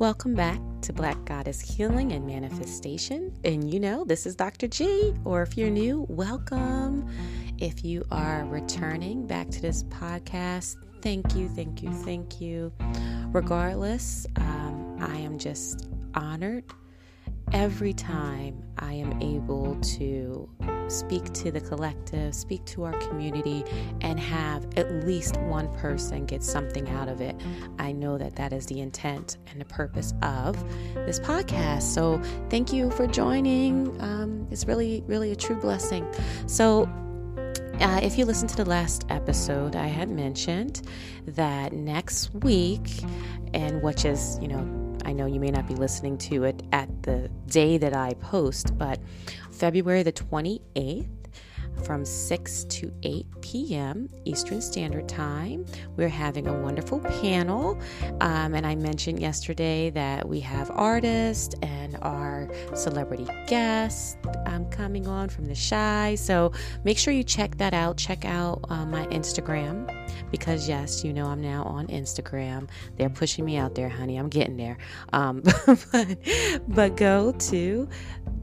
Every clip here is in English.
Welcome back to Black Goddess Healing and Manifestation. And you know, this is Dr. G, or if you're new, welcome. If you are returning back to this podcast, thank you, thank you, thank you. Regardless, um, I am just honored every time I am able to speak to the collective, speak to our community, and have at least one person get something out of it, I know that that is the intent and the purpose of this podcast. So, thank you for joining. Um, it's really, really a true blessing. So, uh, if you listen to the last episode, I had mentioned that next week, and which is, you know, I know you may not be listening to it at the day that I post, but February the 28th from 6 to 8 p.m. Eastern Standard Time. We're having a wonderful panel. Um, and I mentioned yesterday that we have artists and our celebrity guests um, coming on from the Shy. So make sure you check that out. Check out uh, my Instagram because, yes, you know I'm now on Instagram. They're pushing me out there, honey. I'm getting there. Um, but, but go to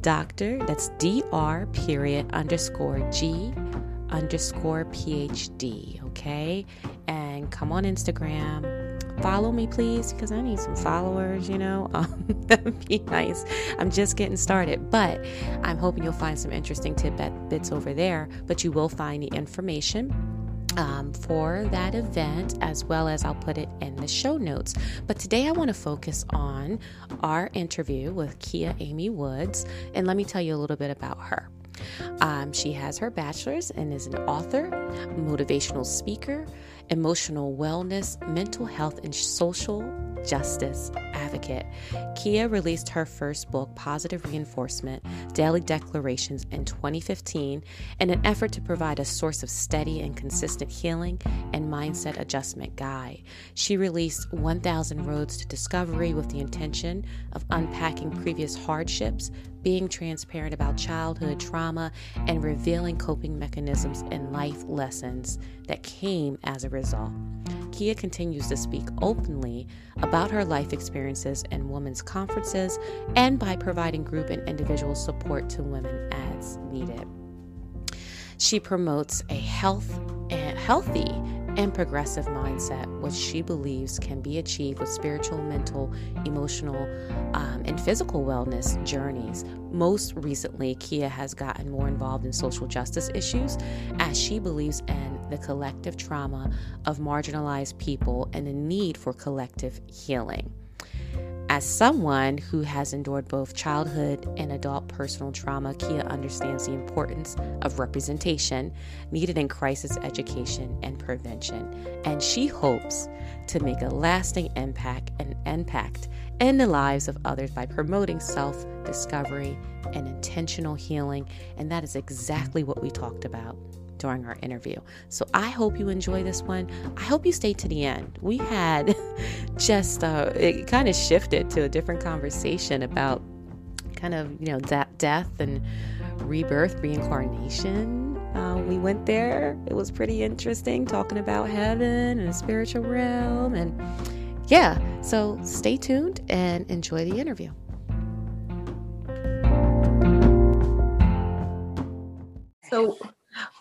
Dr. That's DR period underscore G underscore PhD. Okay. And come on Instagram. Follow me, please, because I need some followers, you know. Um, that'd be nice. I'm just getting started, but I'm hoping you'll find some interesting tidbits over there. But you will find the information um, for that event, as well as I'll put it in the show notes. But today I want to focus on our interview with Kia Amy Woods, and let me tell you a little bit about her. Um, she has her bachelor's and is an author, motivational speaker, emotional wellness, mental health, and social justice advocate. Kia released her first book, Positive Reinforcement Daily Declarations, in 2015 in an effort to provide a source of steady and consistent healing and mindset adjustment guide. She released 1000 Roads to Discovery with the intention of unpacking previous hardships, being transparent about childhood trauma, and revealing coping mechanisms and life lessons that came as a result. Kia continues to speak openly about her life experiences in women's conferences and by providing group and individual support to women as needed. She promotes a health and healthy and progressive mindset, which she believes can be achieved with spiritual, mental, emotional, um, and physical wellness journeys. Most recently, Kia has gotten more involved in social justice issues as she believes in the collective trauma of marginalized people and the need for collective healing. As someone who has endured both childhood and adult personal trauma, Kia understands the importance of representation needed in crisis education and prevention, and she hopes to make a lasting impact and impact in the lives of others by promoting self-discovery and intentional healing, and that is exactly what we talked about during our interview. So I hope you enjoy this one. I hope you stay to the end. We had just, uh, it kind of shifted to a different conversation about kind of, you know, de- death and rebirth, reincarnation. Uh, we went there. It was pretty interesting talking about heaven and the spiritual realm. And yeah, so stay tuned and enjoy the interview. So,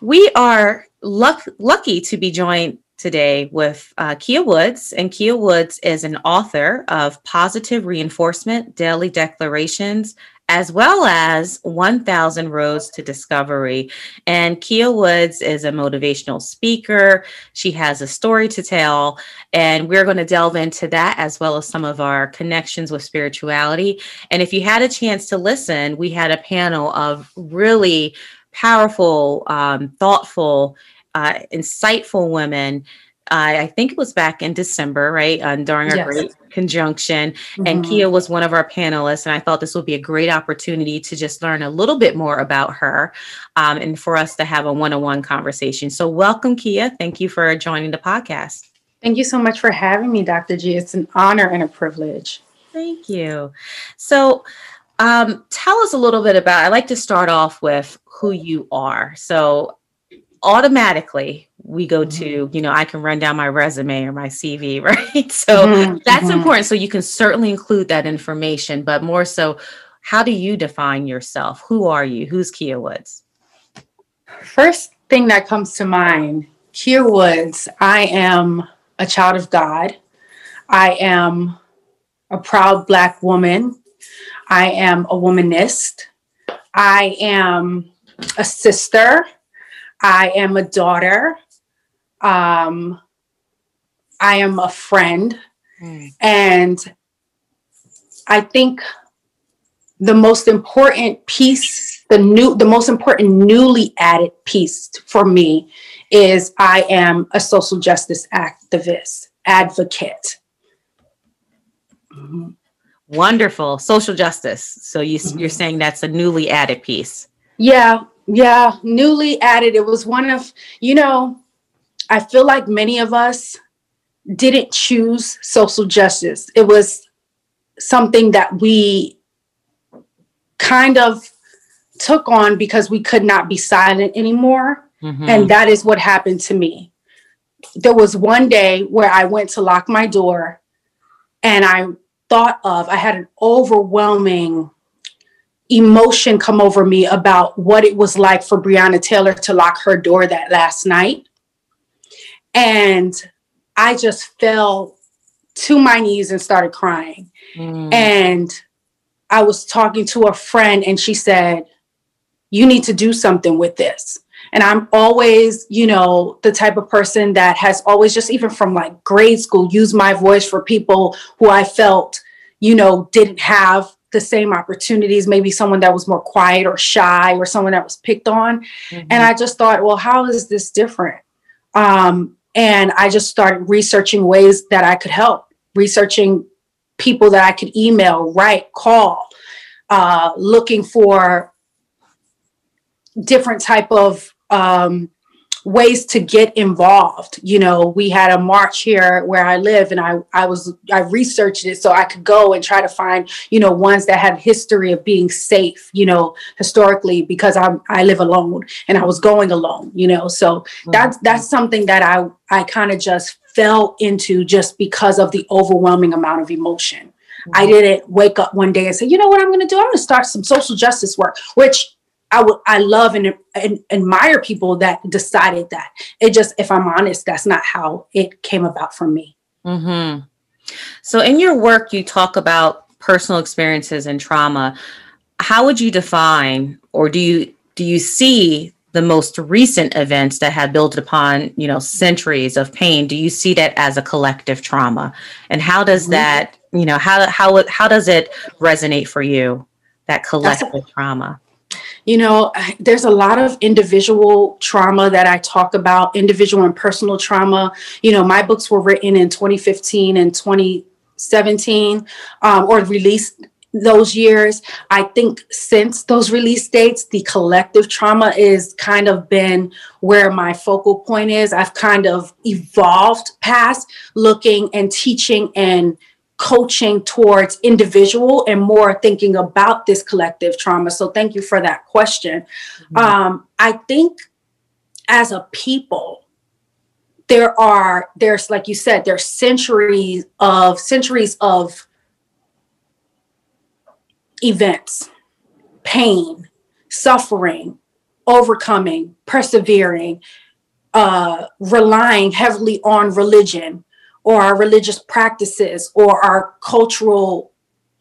we are luck- lucky to be joined today with uh, Kia Woods, and Kia Woods is an author of Positive Reinforcement Daily Declarations. As well as 1000 Roads to Discovery. And Kia Woods is a motivational speaker. She has a story to tell, and we're going to delve into that as well as some of our connections with spirituality. And if you had a chance to listen, we had a panel of really powerful, um, thoughtful, uh, insightful women. Uh, I think it was back in December, right? Uh, during our yes. great conjunction. Mm-hmm. And Kia was one of our panelists. And I thought this would be a great opportunity to just learn a little bit more about her um, and for us to have a one on one conversation. So, welcome, Kia. Thank you for joining the podcast. Thank you so much for having me, Dr. G. It's an honor and a privilege. Thank you. So, um, tell us a little bit about. I like to start off with who you are. So, automatically, we go mm-hmm. to, you know, I can run down my resume or my CV, right? So mm-hmm. that's mm-hmm. important. So you can certainly include that information, but more so, how do you define yourself? Who are you? Who's Kia Woods? First thing that comes to mind, Kia Woods, I am a child of God. I am a proud Black woman. I am a womanist. I am a sister. I am a daughter. Um, I am a friend. Mm. And I think the most important piece, the new, the most important newly added piece for me is I am a social justice activist, advocate. Mm-hmm. Wonderful. Social justice. So you, mm-hmm. you're saying that's a newly added piece. Yeah. Yeah. Newly added. It was one of, you know, I feel like many of us didn't choose social justice. It was something that we kind of took on because we could not be silent anymore. Mm-hmm. And that is what happened to me. There was one day where I went to lock my door and I thought of, I had an overwhelming emotion come over me about what it was like for Breonna Taylor to lock her door that last night. And I just fell to my knees and started crying. Mm. And I was talking to a friend, and she said, You need to do something with this. And I'm always, you know, the type of person that has always just even from like grade school used my voice for people who I felt, you know, didn't have the same opportunities, maybe someone that was more quiet or shy or someone that was picked on. Mm-hmm. And I just thought, well, how is this different? Um, and I just started researching ways that I could help, researching people that I could email, write, call, uh, looking for different type of um, ways to get involved. You know, we had a march here where I live and I, I was, I researched it so I could go and try to find, you know, ones that had history of being safe, you know, historically, because I'm, I live alone and I was going alone, you know, so mm-hmm. that's, that's something that I, I kind of just fell into just because of the overwhelming amount of emotion. Mm-hmm. I didn't wake up one day and say, you know what I'm going to do? I'm going to start some social justice work, which I would I love and, and, admire people that decided that. It just, if I'm honest, that's not how it came about for me. Mm-hmm. So, in your work, you talk about personal experiences and trauma. How would you define, or do you do you see the most recent events that have built upon you know centuries of pain? Do you see that as a collective trauma, and how does mm-hmm. that you know how how how does it resonate for you that collective a- trauma? You know, there's a lot of individual trauma that I talk about, individual and personal trauma. You know, my books were written in 2015 and 2017 um, or released those years. I think since those release dates, the collective trauma is kind of been where my focal point is. I've kind of evolved past looking and teaching and coaching towards individual and more thinking about this collective trauma. So thank you for that question. Mm-hmm. Um, I think as a people, there are there's like you said there's centuries of centuries of events pain suffering overcoming persevering uh, relying heavily on religion or our religious practices or our cultural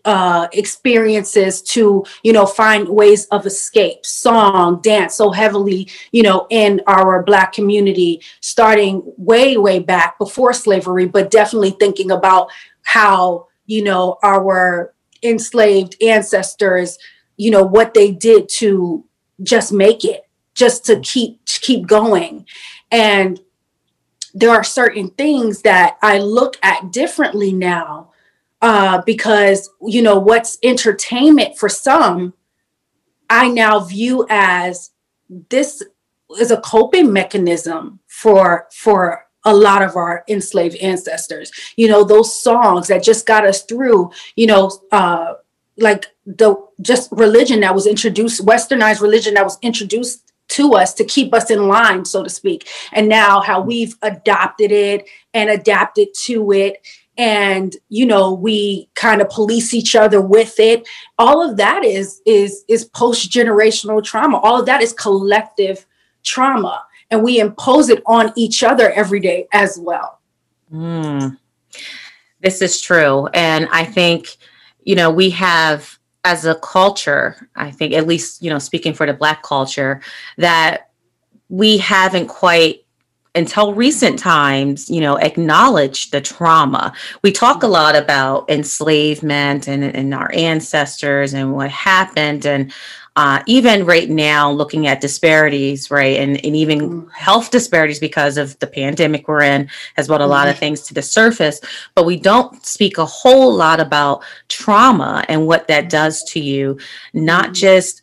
uh, experiences to you know find ways of escape. Song dance so heavily you know in our black community starting way way back before slavery but definitely thinking about how you know our enslaved ancestors you know what they did to just make it just to keep keep going. And there are certain things that I look at differently now uh, because, you know, what's entertainment for some, I now view as this is a coping mechanism for for a lot of our enslaved ancestors. You know those songs that just got us through you know uh like the just religion that was introduced westernized religion that was introduced to us to keep us in line, so to speak. And now how we've adopted it and adapted to it. And you know, we kind of police each other with it. All of that is is is post generational trauma. All of that is collective trauma, and we impose it on each other every day as well. Mm. This is true, and I think you know we have as a culture, I think, at least, you know, speaking for the Black culture, that we haven't quite until recent times, you know, acknowledged the trauma. We talk a lot about enslavement and, and our ancestors and what happened. And uh, even right now, looking at disparities, right, and, and even mm-hmm. health disparities because of the pandemic we're in has brought a lot of mm-hmm. things to the surface. But we don't speak a whole lot about trauma and what that does to you, not mm-hmm. just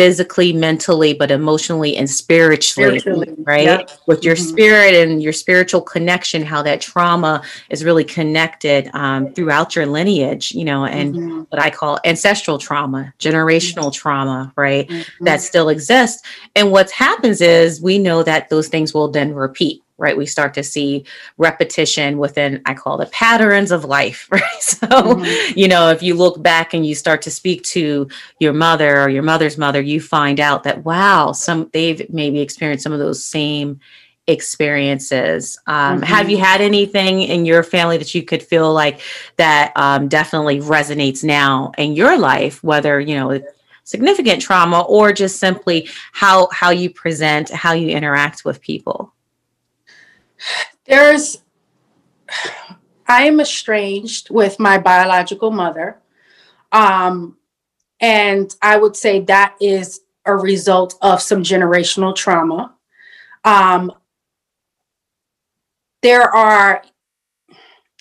physically, mentally, but emotionally and spiritually, spiritually. right? Yep. With your mm-hmm. spirit and your spiritual connection, how that trauma is really connected um, throughout your lineage, you know, and mm-hmm. what I call ancestral trauma, generational mm-hmm. trauma, right? Mm-hmm. That still exists. And what happens is we know that those things will then repeat right? We start to see repetition within, I call the patterns of life, right? So, mm-hmm. you know, if you look back and you start to speak to your mother or your mother's mother, you find out that, wow, some they've maybe experienced some of those same experiences. Um, mm-hmm. Have you had anything in your family that you could feel like that um, definitely resonates now in your life, whether, you know, significant trauma or just simply how how you present how you interact with people there's I am estranged with my biological mother. Um, and I would say that is a result of some generational trauma. Um, there are,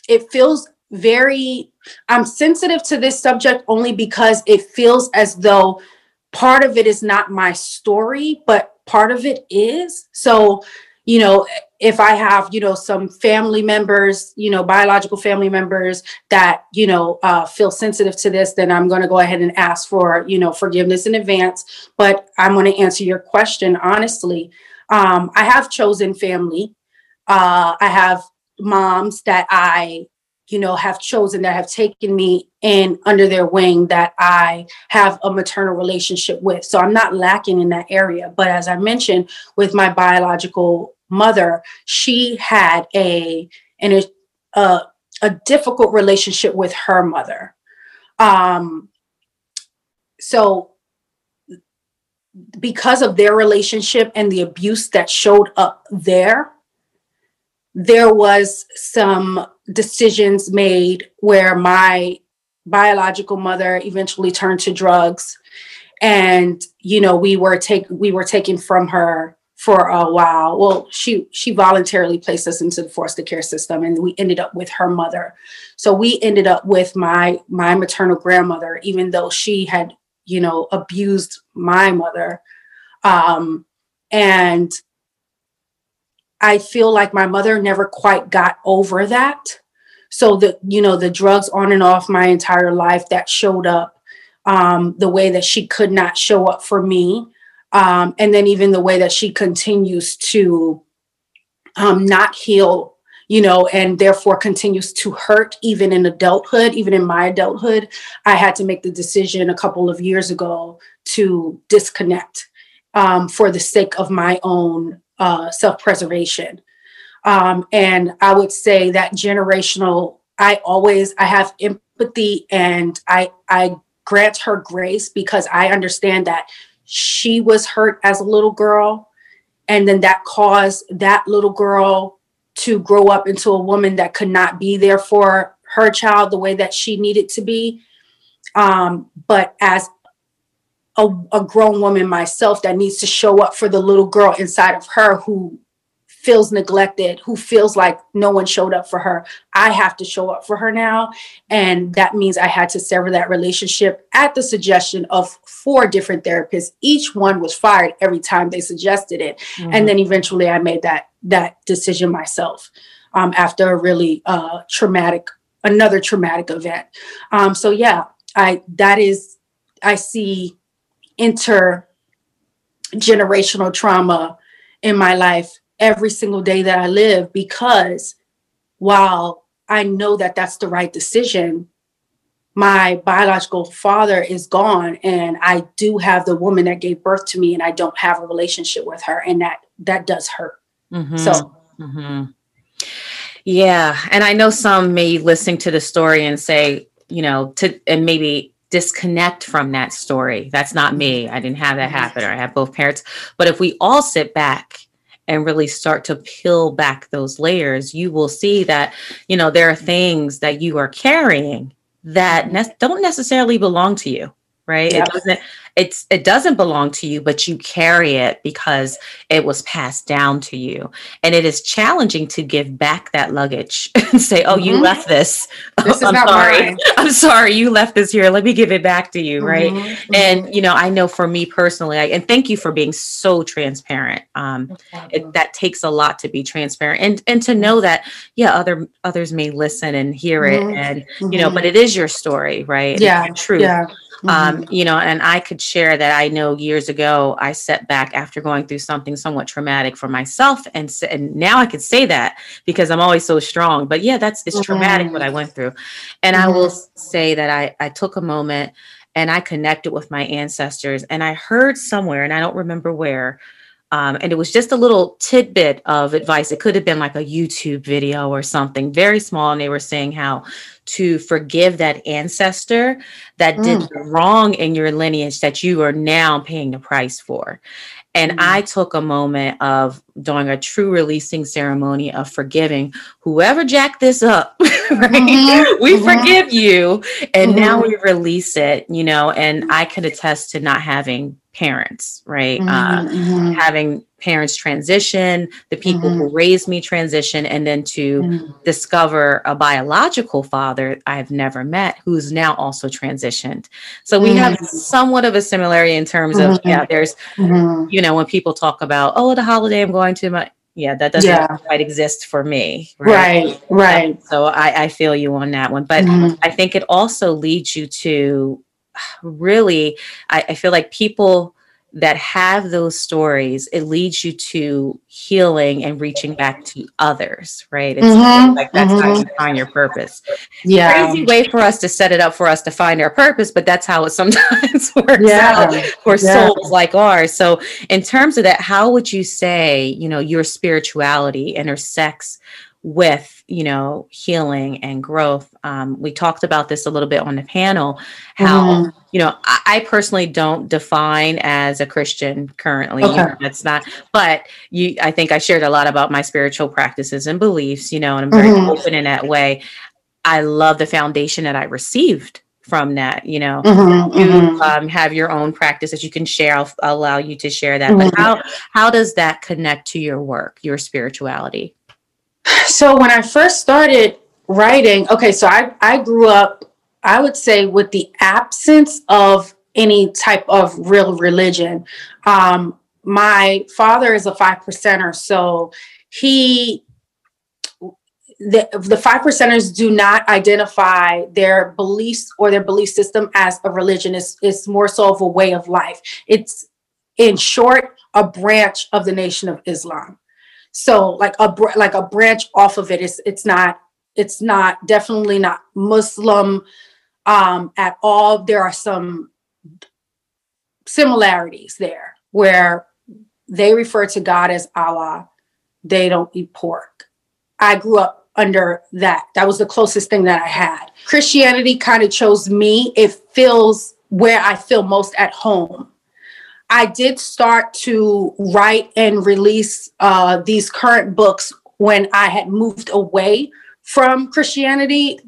it feels very, I'm sensitive to this subject only because it feels as though part of it is not my story, but part of it is. So, you know, if I have, you know, some family members, you know, biological family members that, you know, uh, feel sensitive to this, then I'm going to go ahead and ask for, you know, forgiveness in advance. But I'm going to answer your question honestly. Um, I have chosen family. Uh, I have moms that I, you know, have chosen that have taken me in under their wing that I have a maternal relationship with. So I'm not lacking in that area. But as I mentioned, with my biological mother, she had a an a, a difficult relationship with her mother. Um, so because of their relationship and the abuse that showed up there, there was some decisions made where my biological mother eventually turned to drugs and you know we were take we were taken from her for a while. Well, she she voluntarily placed us into the foster care system, and we ended up with her mother. So we ended up with my my maternal grandmother, even though she had you know abused my mother, um, and I feel like my mother never quite got over that. So the you know the drugs on and off my entire life that showed up um, the way that she could not show up for me um, and then even the way that she continues to um, not heal you know and therefore continues to hurt even in adulthood even in my adulthood i had to make the decision a couple of years ago to disconnect um, for the sake of my own uh, self-preservation. Um, and i would say that generational i always i have empathy and i i grant her grace because i understand that she was hurt as a little girl and then that caused that little girl to grow up into a woman that could not be there for her child the way that she needed to be. Um, but as a, a grown woman myself that needs to show up for the little girl inside of her who feels neglected, who feels like no one showed up for her. I have to show up for her now. And that means I had to sever that relationship at the suggestion of four different therapists. Each one was fired every time they suggested it. Mm-hmm. And then eventually I made that that decision myself um, after a really uh, traumatic, another traumatic event. Um, so yeah, I that is I see intergenerational trauma in my life every single day that I live because while I know that that's the right decision, my biological father is gone and I do have the woman that gave birth to me and I don't have a relationship with her and that that does hurt. Mm-hmm. So mm-hmm. Yeah, and I know some may listen to the story and say, you know, to and maybe disconnect from that story. That's not me. I didn't have that happen, or I have both parents. But if we all sit back and really start to peel back those layers, you will see that, you know, there are things that you are carrying that ne- don't necessarily belong to you right yep. it doesn't it's it doesn't belong to you but you carry it because it was passed down to you and it is challenging to give back that luggage and say oh mm-hmm. you left this, this i'm sorry mine. i'm sorry you left this here let me give it back to you right mm-hmm. and mm-hmm. you know i know for me personally I, and thank you for being so transparent um it, that takes a lot to be transparent and and to know that yeah other others may listen and hear it mm-hmm. and you know but mm-hmm. it is your story right yeah true yeah um, mm-hmm. you know, and I could share that I know years ago I set back after going through something somewhat traumatic for myself, and and now I could say that because I'm always so strong. But yeah, that's it's mm-hmm. traumatic what I went through, and mm-hmm. I will mm-hmm. say that I I took a moment and I connected with my ancestors, and I heard somewhere, and I don't remember where. Um, and it was just a little tidbit of advice. It could have been like a YouTube video or something very small. And they were saying how to forgive that ancestor that mm. did wrong in your lineage that you are now paying the price for. And mm. I took a moment of doing a true releasing ceremony of forgiving whoever jacked this up, right? Mm-hmm. We mm-hmm. forgive you. And mm-hmm. now we release it, you know, and I could attest to not having parents, right? Mm-hmm, uh, mm-hmm. Having parents transition, the people mm-hmm. who raised me transition, and then to mm-hmm. discover a biological father I've never met who's now also transitioned. So we have mm-hmm. somewhat of a similarity in terms of, yeah, there's, you know, when people talk about, oh, the holiday I'm going to my, yeah, that doesn't yeah. quite exist for me. Right, right. right. So I, I, feel you on that one. But I think it also leads you to really, I, I feel like people that have those stories, it leads you to healing and reaching back to others, right? It's mm-hmm, like that's mm-hmm. how you find your purpose. Yeah. Crazy way for us to set it up for us to find our purpose, but that's how it sometimes works yeah. out for yeah. souls like ours. So in terms of that, how would you say, you know, your spirituality intersects with you know healing and growth um, we talked about this a little bit on the panel how mm-hmm. you know I, I, personally don't define as a christian currently okay. you know, that's not but you i think i shared a lot about my spiritual practices and beliefs you know and i'm very mm-hmm. open in that way i love the foundation that i received from that you know mm-hmm, you mm-hmm. um, have your own practice that you can share I'll, I'll allow you to share that mm-hmm. but how how does that connect to your work your spirituality so when I first started writing, okay, so I, I grew up, I would say, with the absence of any type of real religion. Um, my father is a five percenter, so he the, the five percenters do not identify their beliefs or their belief system as a religion. It's, it's more so of a way of life. It's in short, a branch of the Nation of Islam. So like a like a branch off of it. it is it's not it's not definitely not Muslim um, at all. There are some similarities there where they refer to God as Allah. They don't eat pork. I grew up under that. That was the closest thing that I had. Christianity kind of chose me. It feels where I feel most at home. I did start to write and release uh, these current books when I had moved away from Christianity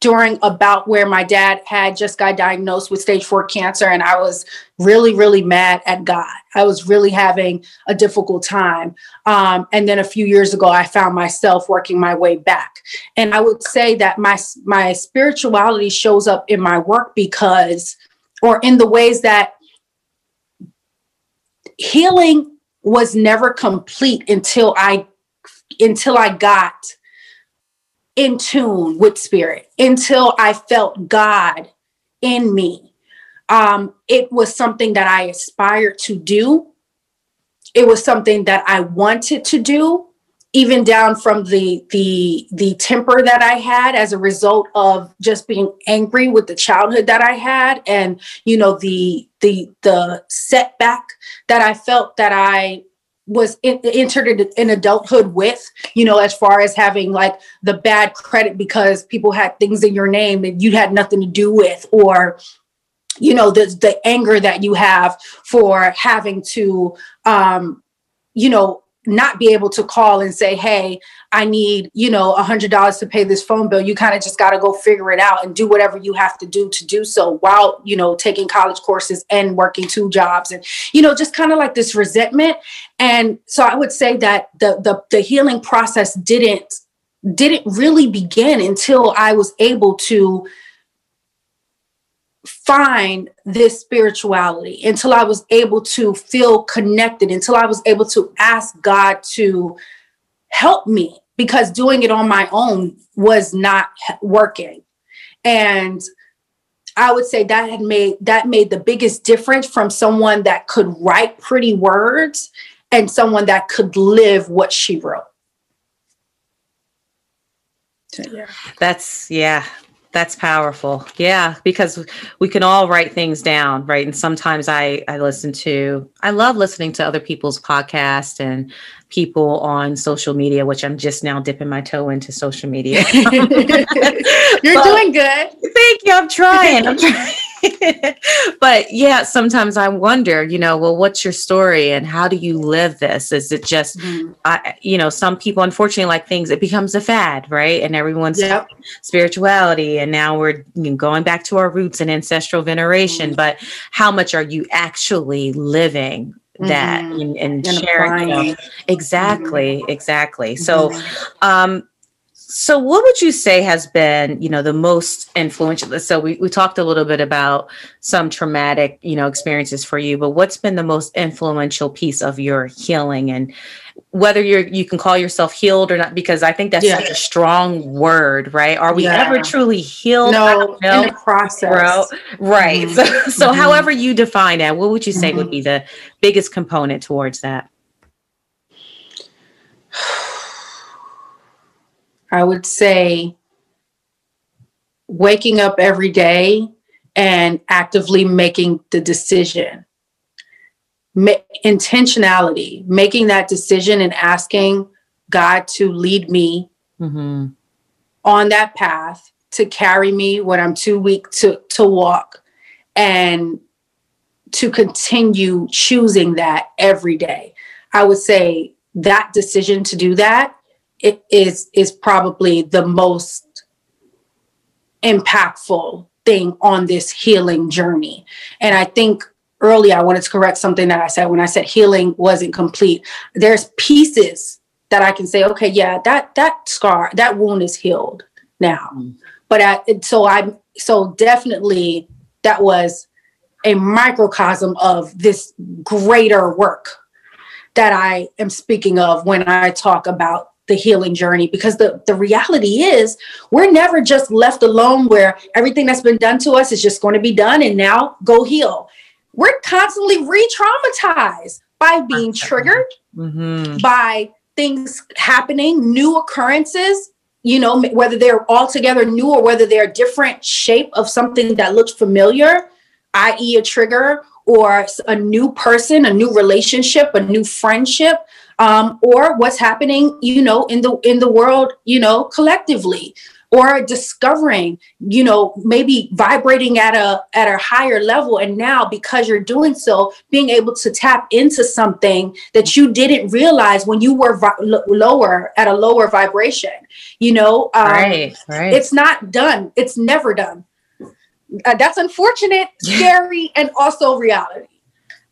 during about where my dad had just got diagnosed with stage four cancer and i was really really mad at god. I was really having a difficult time. Um, and then a few years ago i found myself working my way back. And i would say that my my spirituality shows up in my work because or in the ways that healing was never complete until I until I got in tune with spirit, until I felt God in me. Um, it was something that I aspired to do, it was something that I wanted to do, even down from the the the temper that I had as a result of just being angry with the childhood that I had and you know the the the setback that I felt that I was in, entered in adulthood with, you know, as far as having like the bad credit because people had things in your name that you had nothing to do with, or you know the the anger that you have for having to um you know not be able to call and say hey i need you know a hundred dollars to pay this phone bill. You kind of just got to go figure it out and do whatever you have to do to do so while you know taking college courses and working two jobs and you know just kind of like this resentment. And so i would say that the the, the healing process didn't didn't really begin until i was able to find this spirituality until I was able to feel connected, until I was able to ask God to help me because doing it on my own was not working. And I would say that had made that made the biggest difference from someone that could write pretty words and someone that could live what she wrote. So, yeah. That's yeah, that's powerful. Yeah, because we can all write things down, right? And sometimes I I listen to I love listening to other people's podcasts and people on social media, which I'm just now dipping my toe into social media. You're but, doing good. Thank you. I'm trying. I'm trying. but yeah, sometimes I wonder, you know, well, what's your story and how do you live this? Is it just, mm-hmm. I, you know, some people unfortunately like things, it becomes a fad, right? And everyone's yep. spirituality. And now we're going back to our roots and ancestral veneration. Mm-hmm. But how much are you actually living? that mm-hmm. and, and, and, sharing exactly mm-hmm. exactly so mm-hmm. um so what would you say has been you know the most influential so we, we talked a little bit about some traumatic you know experiences for you but what's been the most influential piece of your healing and whether you're you can call yourself healed or not because i think that's yeah. such a strong word right are we yeah. ever truly healed no in the process bro. right mm-hmm. so, so mm-hmm. however you define that what would you say mm-hmm. would be the biggest component towards that I would say waking up every day and actively making the decision. Ma- intentionality, making that decision and asking God to lead me mm-hmm. on that path to carry me when I'm too weak to, to walk and to continue choosing that every day. I would say that decision to do that it is is probably the most impactful thing on this healing journey. And I think earlier I wanted to correct something that I said when I said healing wasn't complete. There's pieces that I can say, okay, yeah, that that scar, that wound is healed now. Mm. But I, so I so definitely that was a microcosm of this greater work that I am speaking of when I talk about the healing journey because the, the reality is we're never just left alone where everything that's been done to us is just going to be done and now go heal. We're constantly re-traumatized by being triggered, mm-hmm. by things happening, new occurrences, you know, whether they're altogether new or whether they're a different shape of something that looks familiar, i.e. a trigger or a new person, a new relationship, a new friendship um, or what's happening, you know, in the in the world, you know, collectively, or discovering, you know, maybe vibrating at a at a higher level, and now because you're doing so, being able to tap into something that you didn't realize when you were vi- lower at a lower vibration. You know, um, right, right. It's not done. It's never done. Uh, that's unfortunate, scary, and also reality.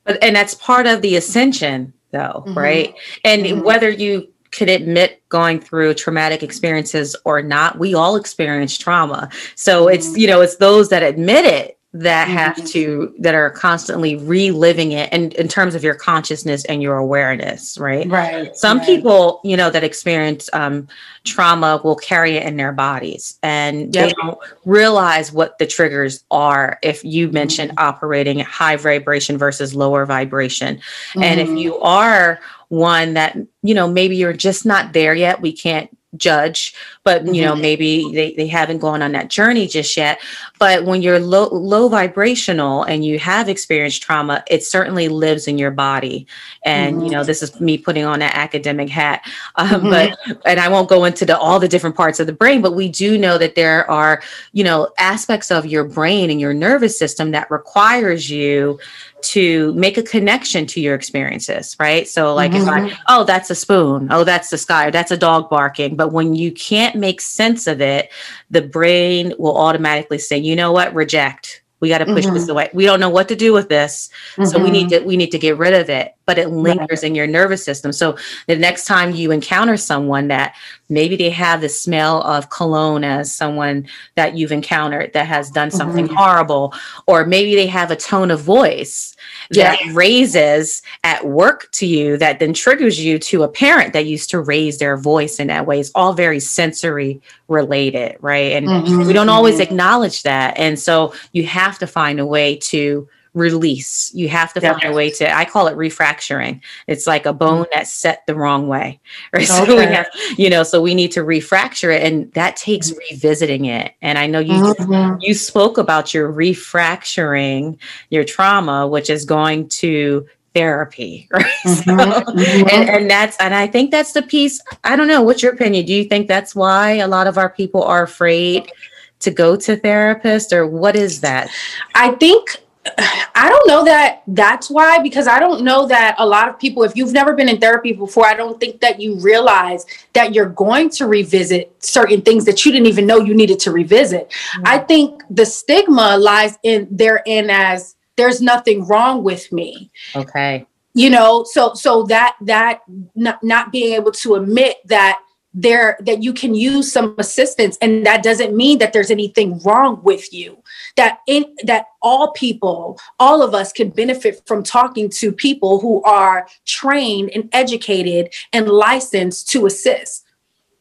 But and that's part of the ascension though, mm-hmm. right? And mm-hmm. whether you could admit going through traumatic experiences or not, we all experience trauma. So mm-hmm. it's, you know, it's those that admit it that have mm-hmm. to that are constantly reliving it and in terms of your consciousness and your awareness right right some right. people you know that experience um, trauma will carry it in their bodies and yep. they don't realize what the triggers are if you mentioned mm-hmm. operating at high vibration versus lower vibration mm-hmm. and if mm-hmm. you are one that you know maybe you're just not there yet we can't judge but you know mm-hmm. maybe they, they haven't gone on that journey just yet but when you're low low vibrational and you have experienced trauma it certainly lives in your body and mm-hmm. you know this is me putting on that academic hat um, mm-hmm. but and i won't go into the, all the different parts of the brain but we do know that there are you know aspects of your brain and your nervous system that requires you to make a connection to your experiences, right? So, like, mm-hmm. if I, oh, that's a spoon, oh, that's the sky, or that's a dog barking. But when you can't make sense of it, the brain will automatically say, you know what, reject we got to push mm-hmm. this away we don't know what to do with this mm-hmm. so we need mm-hmm. to we need to get rid of it but it lingers right. in your nervous system so the next time you encounter someone that maybe they have the smell of cologne as someone that you've encountered that has done something mm-hmm. horrible or maybe they have a tone of voice that raises at work to you that then triggers you to a parent that used to raise their voice in that way it's all very sensory related right and mm-hmm. we don't always mm-hmm. acknowledge that and so you have to find a way to release. You have to find a way to, I call it refracturing. It's like a bone that's set the wrong way. Right. Okay. So we have, you know, so we need to refracture it. And that takes mm-hmm. revisiting it. And I know you mm-hmm. you spoke about your refracturing your trauma, which is going to therapy right mm-hmm, so, mm-hmm. And, and that's and i think that's the piece i don't know what's your opinion do you think that's why a lot of our people are afraid to go to therapists or what is that i think I don't know that that's why, because I don't know that a lot of people, if you've never been in therapy before, I don't think that you realize that you're going to revisit certain things that you didn't even know you needed to revisit. Mm-hmm. I think the stigma lies in therein as there's nothing wrong with me. Okay. You know, so so that that not, not being able to admit that there that you can use some assistance and that doesn't mean that there's anything wrong with you that in that all people all of us can benefit from talking to people who are trained and educated and licensed to assist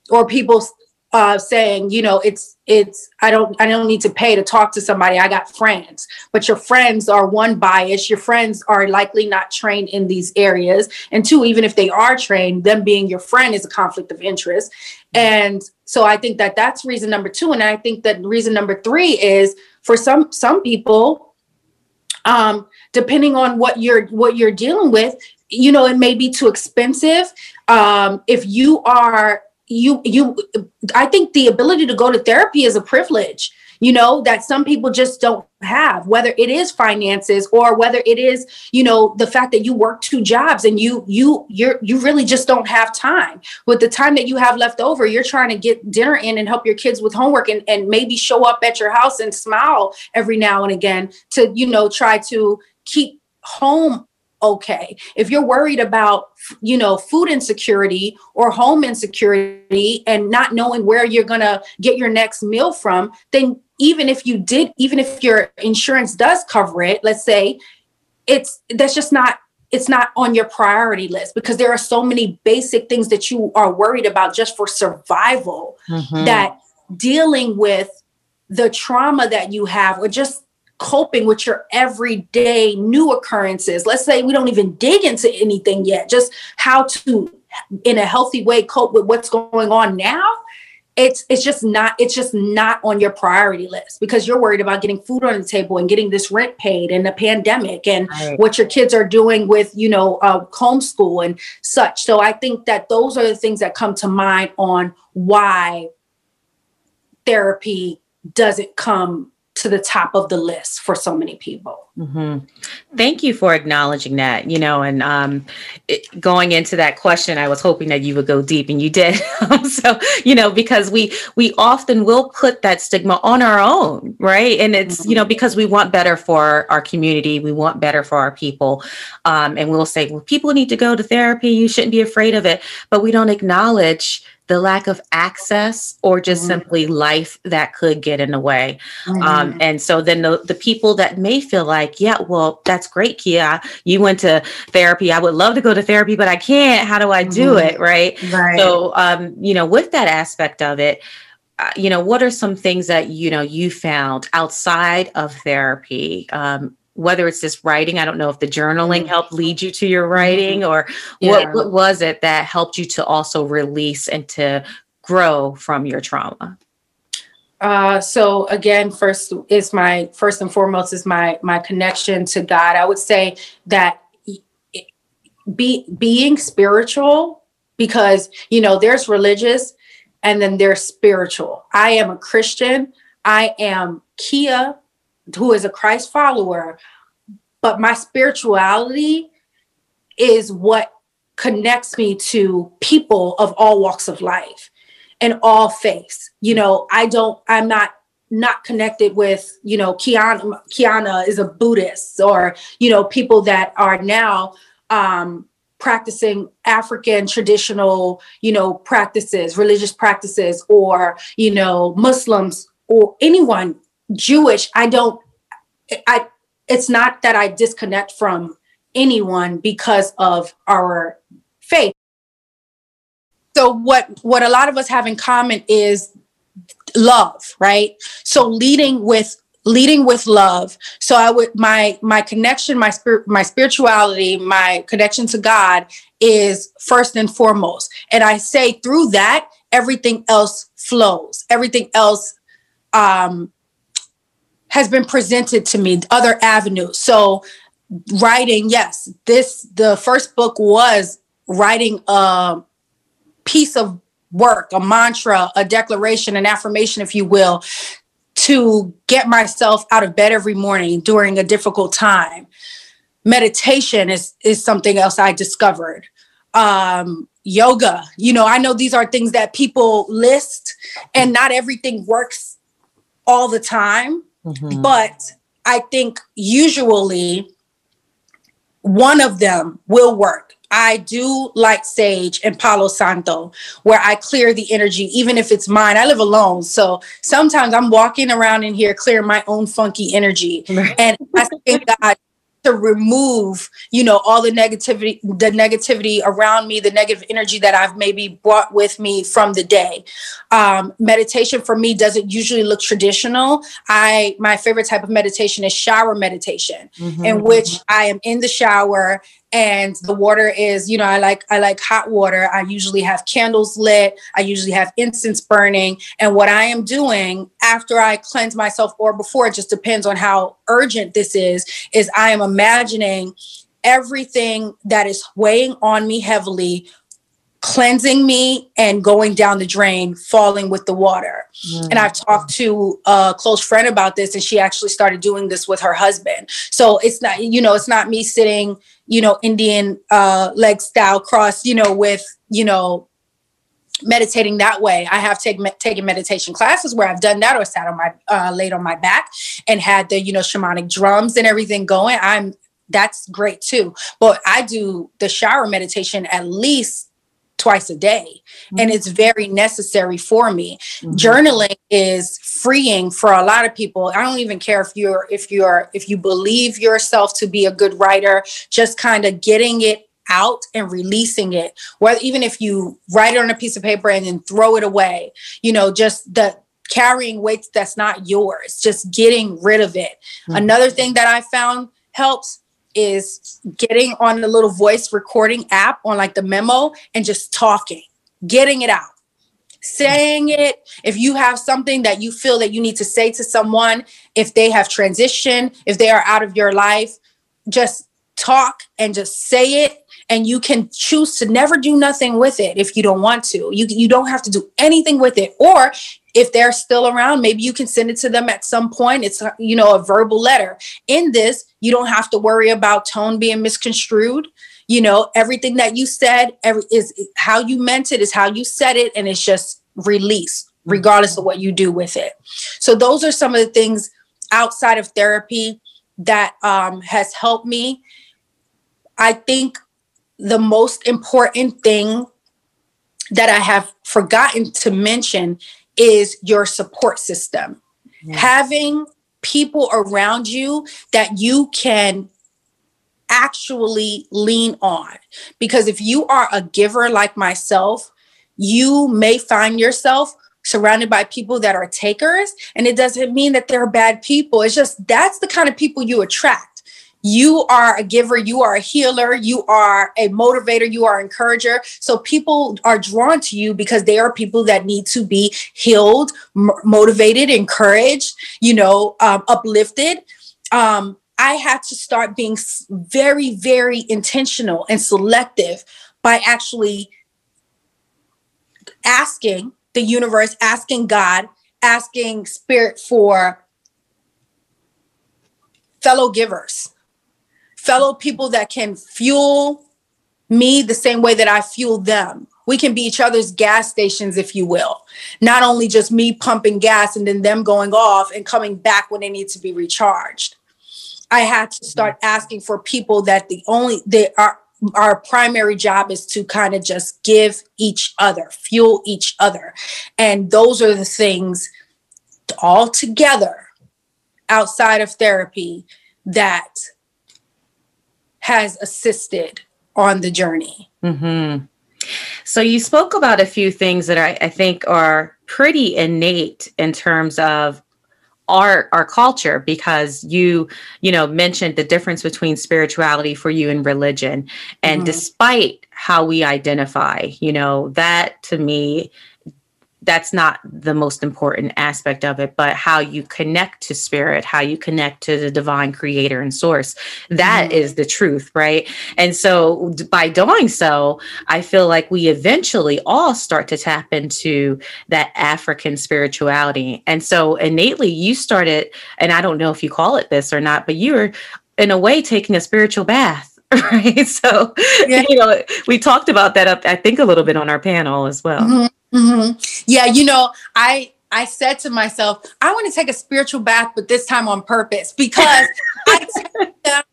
or people uh, saying, you know, it's it's I don't I don't need to pay to talk to somebody. I got friends, but your friends are one bias. Your friends are likely not trained in these areas, and two, even if they are trained, them being your friend is a conflict of interest. And so I think that that's reason number two, and I think that reason number three is for some some people, um, depending on what you're what you're dealing with, you know, it may be too expensive. Um, if you are you you i think the ability to go to therapy is a privilege you know that some people just don't have whether it is finances or whether it is you know the fact that you work two jobs and you you you're you really just don't have time. With the time that you have left over you're trying to get dinner in and help your kids with homework and, and maybe show up at your house and smile every now and again to you know try to keep home okay. If you're worried about, you know, food insecurity or home insecurity and not knowing where you're going to get your next meal from, then even if you did, even if your insurance does cover it, let's say, it's that's just not it's not on your priority list because there are so many basic things that you are worried about just for survival mm-hmm. that dealing with the trauma that you have or just coping with your everyday new occurrences. Let's say we don't even dig into anything yet, just how to, in a healthy way, cope with what's going on now. It's it's just not it's just not on your priority list because you're worried about getting food on the table and getting this rent paid and the pandemic and right. what your kids are doing with you know uh, homeschool and such. So I think that those are the things that come to mind on why therapy doesn't come to the top of the list for so many people. Mm-hmm. Thank you for acknowledging that. You know, and um, it, going into that question, I was hoping that you would go deep, and you did. so, you know, because we we often will put that stigma on our own, right? And it's mm-hmm. you know because we want better for our community, we want better for our people, um, and we'll say, well, people need to go to therapy. You shouldn't be afraid of it, but we don't acknowledge the lack of access or just mm-hmm. simply life that could get in the way. Um, mm-hmm. Um, and so then the, the people that may feel like, yeah, well, that's great, Kia. You went to therapy. I would love to go to therapy, but I can't. How do I do mm-hmm. it? Right. right. So, um, you know, with that aspect of it, uh, you know, what are some things that, you know, you found outside of therapy? Um, whether it's just writing, I don't know if the journaling mm-hmm. helped lead you to your writing mm-hmm. or yeah. what, what was it that helped you to also release and to grow from your trauma? Uh, so again, first is my first and foremost is my my connection to God. I would say that be being spiritual because you know there's religious and then there's spiritual. I am a Christian. I am Kia, who is a Christ follower, but my spirituality is what connects me to people of all walks of life and all faiths. You know, I don't, I'm not not connected with, you know, Kiana, Kiana is a Buddhist or, you know, people that are now um practicing African traditional, you know, practices, religious practices, or, you know, Muslims or anyone Jewish. I don't, I, it's not that I disconnect from anyone because of our faith. So what what a lot of us have in common is love, right? So leading with leading with love so i would my my connection my spirit my spirituality my connection to god is first and foremost and i say through that everything else flows everything else um has been presented to me other avenues so writing yes this the first book was writing a piece of work a mantra a declaration an affirmation if you will to get myself out of bed every morning during a difficult time. Meditation is is something else I discovered. Um, yoga, you know, I know these are things that people list, and not everything works all the time, mm-hmm. but I think usually one of them will work. I do like sage and Palo Santo, where I clear the energy, even if it's mine. I live alone. So sometimes I'm walking around in here clearing my own funky energy. And I thank God to remove, you know, all the negativity, the negativity around me, the negative energy that I've maybe brought with me from the day. Um, meditation for me doesn't usually look traditional. I my favorite type of meditation is shower meditation, mm-hmm. in which I am in the shower and the water is you know i like i like hot water. I usually have candles lit. I usually have incense burning. And what i am doing after i cleanse myself or before it just depends on how urgent this is is i am imagining everything that is weighing on me heavily cleansing me and going down the drain, falling with the water. Mm. And I've talked to a close friend about this, and she actually started doing this with her husband. So it's not, you know, it's not me sitting, you know, Indian uh, leg style cross, you know, with, you know, meditating that way. I have taken taken meditation classes where I've done that or sat on my uh, laid on my back and had the you know shamanic drums and everything going. I'm that's great too. But I do the shower meditation at least twice a day mm-hmm. and it's very necessary for me mm-hmm. journaling is freeing for a lot of people i don't even care if you're if you're if you believe yourself to be a good writer just kind of getting it out and releasing it whether even if you write it on a piece of paper and then throw it away you know just the carrying weights that's not yours just getting rid of it mm-hmm. another thing that i found helps is getting on the little voice recording app on like the memo and just talking, getting it out, saying it. If you have something that you feel that you need to say to someone, if they have transitioned, if they are out of your life, just talk and just say it and you can choose to never do nothing with it if you don't want to you you don't have to do anything with it or if they're still around maybe you can send it to them at some point. It's you know a verbal letter. In this you don't have to worry about tone being misconstrued. You know everything that you said every is how you meant it is how you said it and it's just release regardless of what you do with it. So those are some of the things outside of therapy that um, has helped me. I think the most important thing that I have forgotten to mention is your support system. Yeah. Having people around you that you can actually lean on. Because if you are a giver like myself, you may find yourself surrounded by people that are takers. And it doesn't mean that they're bad people. It's just that's the kind of people you attract you are a giver, you are a healer, you are a motivator, you are an encourager. So people are drawn to you because they are people that need to be healed, m- motivated, encouraged, you know, um, uplifted. Um, I had to start being very, very intentional and selective by actually asking the universe, asking God, asking spirit for fellow givers fellow people that can fuel me the same way that I fuel them. We can be each other's gas stations, if you will. Not only just me pumping gas and then them going off and coming back when they need to be recharged. I had to start asking for people that the only they are our primary job is to kind of just give each other, fuel each other. And those are the things all together outside of therapy that has assisted on the journey. Mm-hmm. So you spoke about a few things that I, I, think are pretty innate in terms of our our culture because you you know mentioned the difference between spirituality for you and religion and mm-hmm. despite how we identify you know that to me that's not the most important aspect of it, but how you connect to spirit, how you connect to the divine creator and source. That mm-hmm. is the truth, right? And so by doing so, I feel like we eventually all start to tap into that African spirituality. And so innately, you started, and I don't know if you call it this or not, but you were in a way taking a spiritual bath right so yeah. you know we talked about that up i think a little bit on our panel as well mm-hmm. Mm-hmm. Yeah, you know, I I said to myself, I want to take a spiritual bath, but this time on purpose because I them,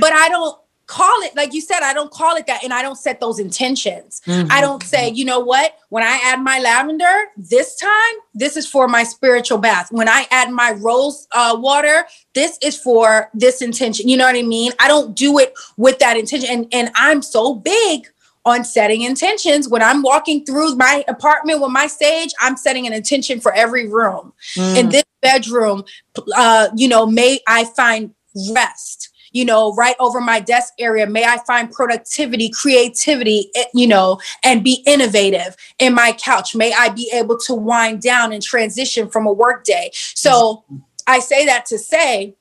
but I don't call it like you said i don't call it that and i don't set those intentions. Mm-hmm. i don't say you know what? When i add my lavender this time this is for my spiritual bath. When i add my rose uh, water this is for this intention. You know what i mean? I don't do it with that intention and and i'm so big on setting intentions. When I'm walking through my apartment with my sage, I'm setting an intention for every room. Mm. In this bedroom, uh, you know, may I find rest. You know, right over my desk area, may I find productivity, creativity, eh, you know, and be innovative in my couch. May I be able to wind down and transition from a work day. So mm. I say that to say,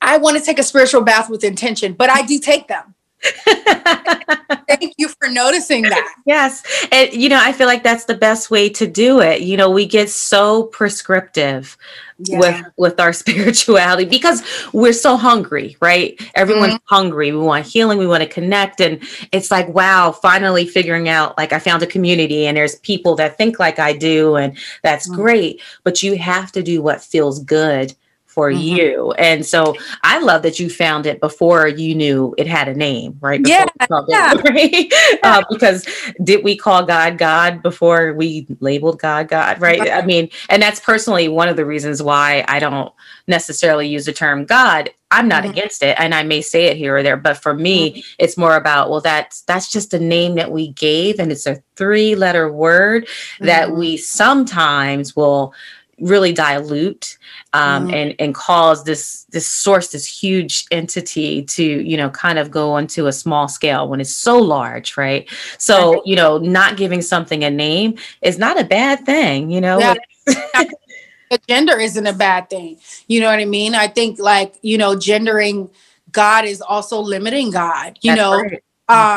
I want to take a spiritual bath with intention, but I do take them. Thank you for noticing that. Yes. And, you know, I feel like that's the best way to do it. You know, we get so prescriptive yeah. with with our spirituality because we're so hungry, right? Everyone's mm-hmm. hungry. We want healing, we want to connect and it's like wow, finally figuring out like I found a community and there's people that think like I do and that's mm-hmm. great, but you have to do what feels good for mm-hmm. you. And so I love that you found it before you knew it had a name, right? Before yeah. It, right? uh, because did we call God God before we labeled God God, right? right? I mean, and that's personally one of the reasons why I don't necessarily use the term God. I'm not mm-hmm. against it and I may say it here or there, but for me, mm-hmm. it's more about, well, that's that's just a name that we gave and it's a three letter word that mm-hmm. we sometimes will really dilute um, mm-hmm. and and cause this this source this huge entity to you know kind of go onto a small scale when it's so large right? So you know not giving something a name is not a bad thing you know? Yeah. gender isn't a bad thing. You know what i mean? I think like you know gendering god is also limiting god you That's know? right.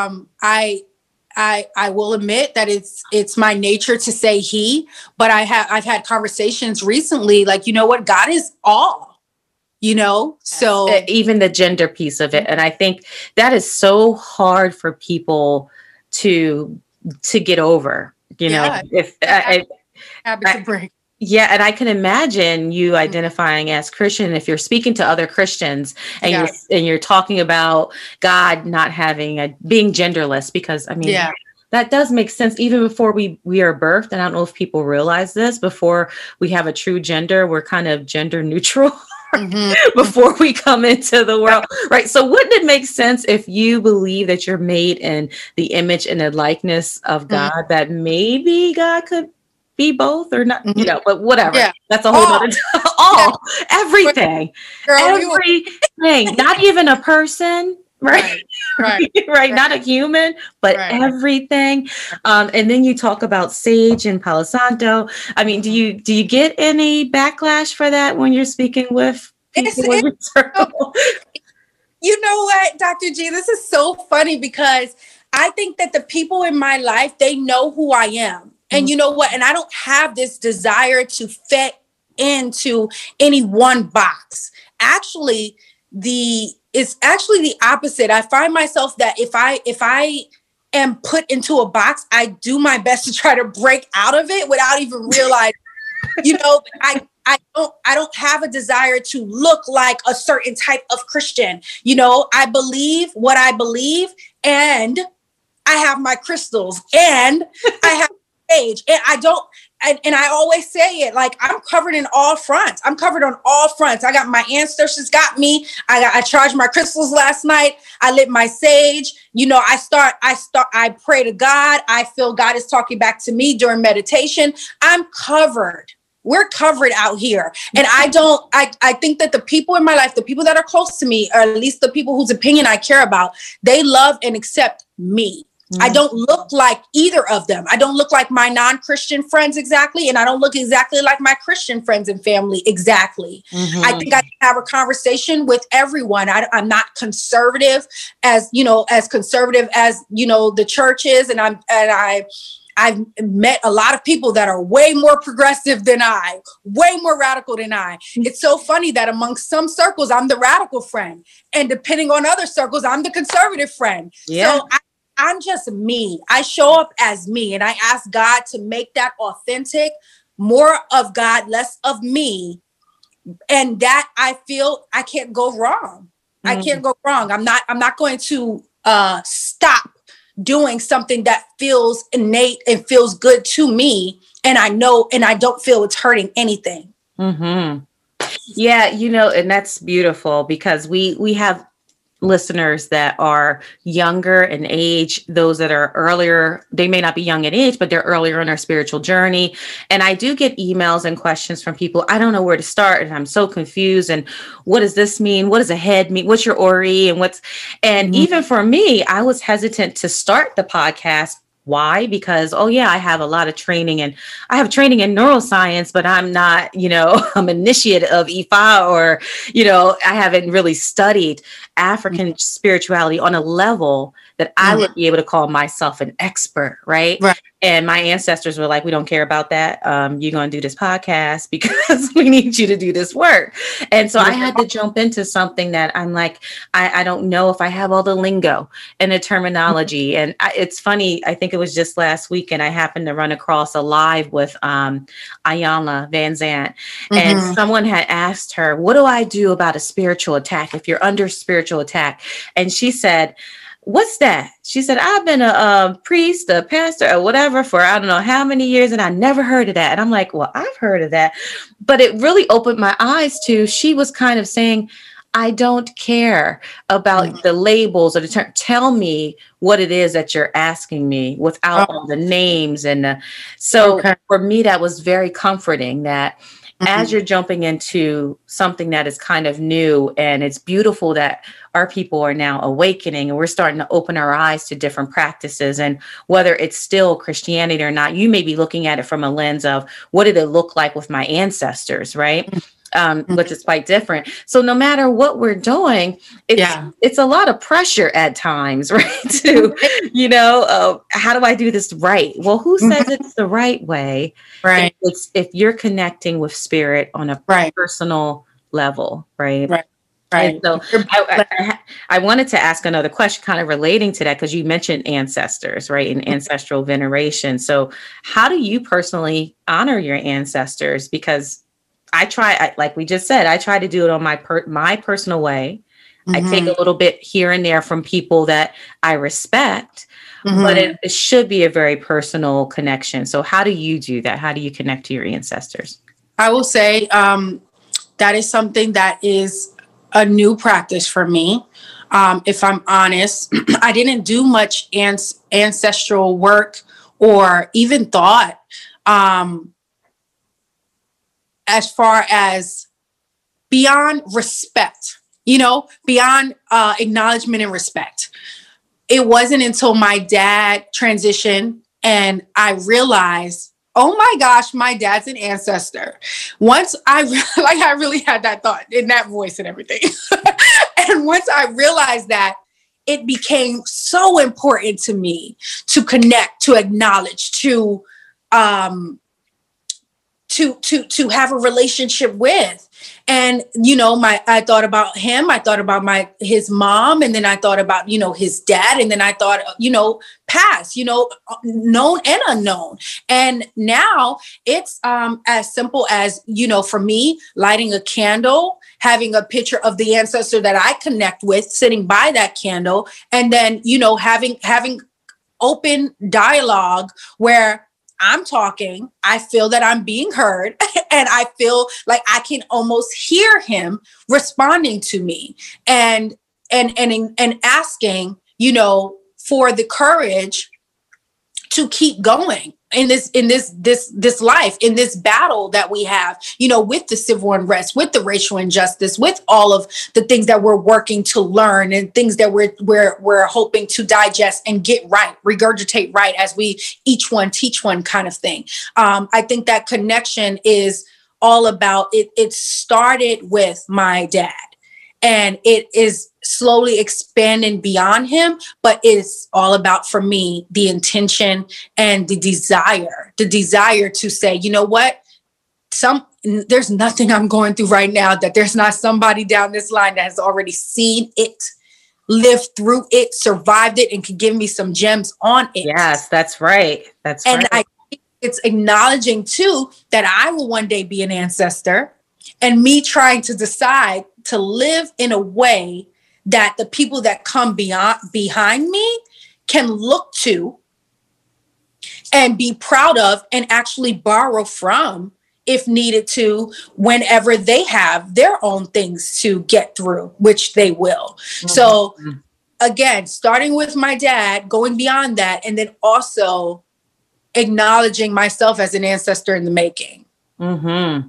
um i I I will admit that it's it's my nature to say he, but I have I've had conversations recently like you know what God is all, you know. So even the gender piece of it, and I think that is so hard for people to to get over. You know, yeah. if I, I, I, break. Yeah, and I can imagine you mm-hmm. identifying as Christian if you're speaking to other Christians and you're and you're talking about God not having a being genderless because I mean yeah. that does make sense even before we we are birthed and i don't know if people realize this before we have a true gender we're kind of gender neutral mm-hmm. before we come into the world right so wouldn't it make sense if you believe that you're made in the image and the likeness of mm-hmm. god mm-hmm. that maybe god could be both or not, mm-hmm. you know, but whatever. Yeah. That's a whole all. other all everything. Girl, everything. not even a person, right? Right. Right. right. Not a human, but right. everything. Um, and then you talk about sage and Palo Santo. I mean, do you do you get any backlash for that when you're speaking with people it's, in it's, You know what, Dr. G, this is so funny because I think that the people in my life, they know who I am. And you know what? And I don't have this desire to fit into any one box. Actually, the it's actually the opposite. I find myself that if I if I am put into a box, I do my best to try to break out of it without even realizing, you know, I I don't I don't have a desire to look like a certain type of Christian. You know, I believe what I believe and I have my crystals and I have age. And I don't, and, and, I always say it like I'm covered in all fronts. I'm covered on all fronts. I got my ancestors got me. I got I charged my crystals last night. I lit my sage. You know, I start, I start, I pray to God. I feel God is talking back to me during meditation. I'm covered. We're covered out here. And I don't, I, I think that the people in my life, the people that are close to me, or at least the people whose opinion I care about, they love and accept me. Mm-hmm. I don't look like either of them. I don't look like my non Christian friends exactly, and I don't look exactly like my Christian friends and family exactly. Mm-hmm. I think I can have a conversation with everyone. I, am not conservative as you know, as conservative as you know the church is, and I'm and I. I've met a lot of people that are way more progressive than I, way more radical than I. Mm-hmm. It's so funny that amongst some circles, I'm the radical friend. And depending on other circles, I'm the conservative friend. Yeah. So I I'm just me. I show up as me and I ask God to make that authentic, more of God, less of me. And that I feel I can't go wrong. Mm. I can't go wrong. I'm not I'm not going to uh stop doing something that feels innate and feels good to me and I know and I don't feel it's hurting anything. Mhm. Yeah, you know, and that's beautiful because we we have listeners that are younger in age, those that are earlier, they may not be young in age, but they're earlier in their spiritual journey. And I do get emails and questions from people. I don't know where to start and I'm so confused. And what does this mean? What does a head mean? What's your Ori? And what's, and mm-hmm. even for me, I was hesitant to start the podcast why? Because, oh, yeah, I have a lot of training and I have training in neuroscience, but I'm not, you know, I'm initiate of Ifa or, you know, I haven't really studied African mm-hmm. spirituality on a level that I mm-hmm. would be able to call myself an expert, right? Right. And my ancestors were like, we don't care about that. Um, you're going to do this podcast because we need you to do this work. And so I had to jump into something that I'm like, I, I don't know if I have all the lingo and the terminology. And I, it's funny, I think it was just last week, and I happened to run across a live with um, Iyanla Vanzant. Mm-hmm. And someone had asked her, What do I do about a spiritual attack if you're under spiritual attack? And she said, what's that? She said, I've been a, a, priest, a pastor, or whatever for I don't know how many years, and I never heard of that. And I'm like, well, I've heard of that. But it really opened my eyes to she was kind of saying, I don't care about mm. the labels or the term. Tell me what it is that you're asking me without oh. all the names. And the, so okay. for me, that was very comforting that mm-hmm. as you're jumping into something that is kind of new and it's beautiful that our people are now awakening and we're starting to open our eyes to different practices. And whether it's still Christianity or not, you may be looking at it from a lens of what did it look like with my ancestors, right? Mm-hmm. Um, mm-hmm. which is quite different. So no matter what we're doing, it's yeah. it's a lot of pressure at times, right? to you know, uh, how do I do this right? Well, who says mm-hmm. it's the right way? Right. If it's if you're connecting with spirit on a right. personal level, right? Right. Right. And so I, I, I, wanted to ask another question kind of relating to that because you mentioned ancestors, right? And mm-hmm. ancestral veneration. So, how do you personally honor your ancestors? Because I try, I, like we just said, I try to do it on my per, my personal way. Mm-hmm. I take a little bit here and there from people that I respect, mm-hmm. but it, it should be a very personal connection. So, how do you do that? How do you connect to your ancestors? I will say um, that is something that is a new practice for me. Um, if I'm honest, I didn't do much ans- ancestral work or even thought um, as far as beyond respect, you know, beyond uh, acknowledgement and respect. It wasn't until my dad transitioned and I realized, oh my gosh, my dad's an ancestor. Once I like, I really had that thought in that voice and everything. and once I realized that, it became so important to me to connect, to acknowledge, to um, to to to have a relationship with. And you know my i thought about him i thought about my his mom and then i thought about you know his dad and then i thought you know past you know known and unknown. And now it's um as simple as you know for me lighting a candle having a picture of the ancestor that i connect with sitting by that candle and then you know having having open dialogue where I'm talking, I feel that I'm being heard, and I feel like I can almost hear him responding to me and and and and asking, you know, for the courage to keep going in this in this this this life in this battle that we have you know with the civil unrest with the racial injustice with all of the things that we're working to learn and things that we're we're we're hoping to digest and get right regurgitate right as we each one teach one kind of thing. Um, i think that connection is all about it it started with my dad. And it is slowly expanding beyond him but it's all about for me the intention and the desire the desire to say you know what? Some there's nothing i'm going through right now that there's not somebody down this line that has already seen it lived through it survived it and can give me some gems on it. Yes that's right. That's and right. i it's acknowledging too that i will one day be an ancestor and me trying to decide to live in a way that the people that come beyond behind me can look to and be proud of and actually borrow from if needed to whenever they have their own things to get through which they will mm-hmm. so again starting with my dad going beyond that and then also acknowledging myself as an ancestor in the making mm-hmm.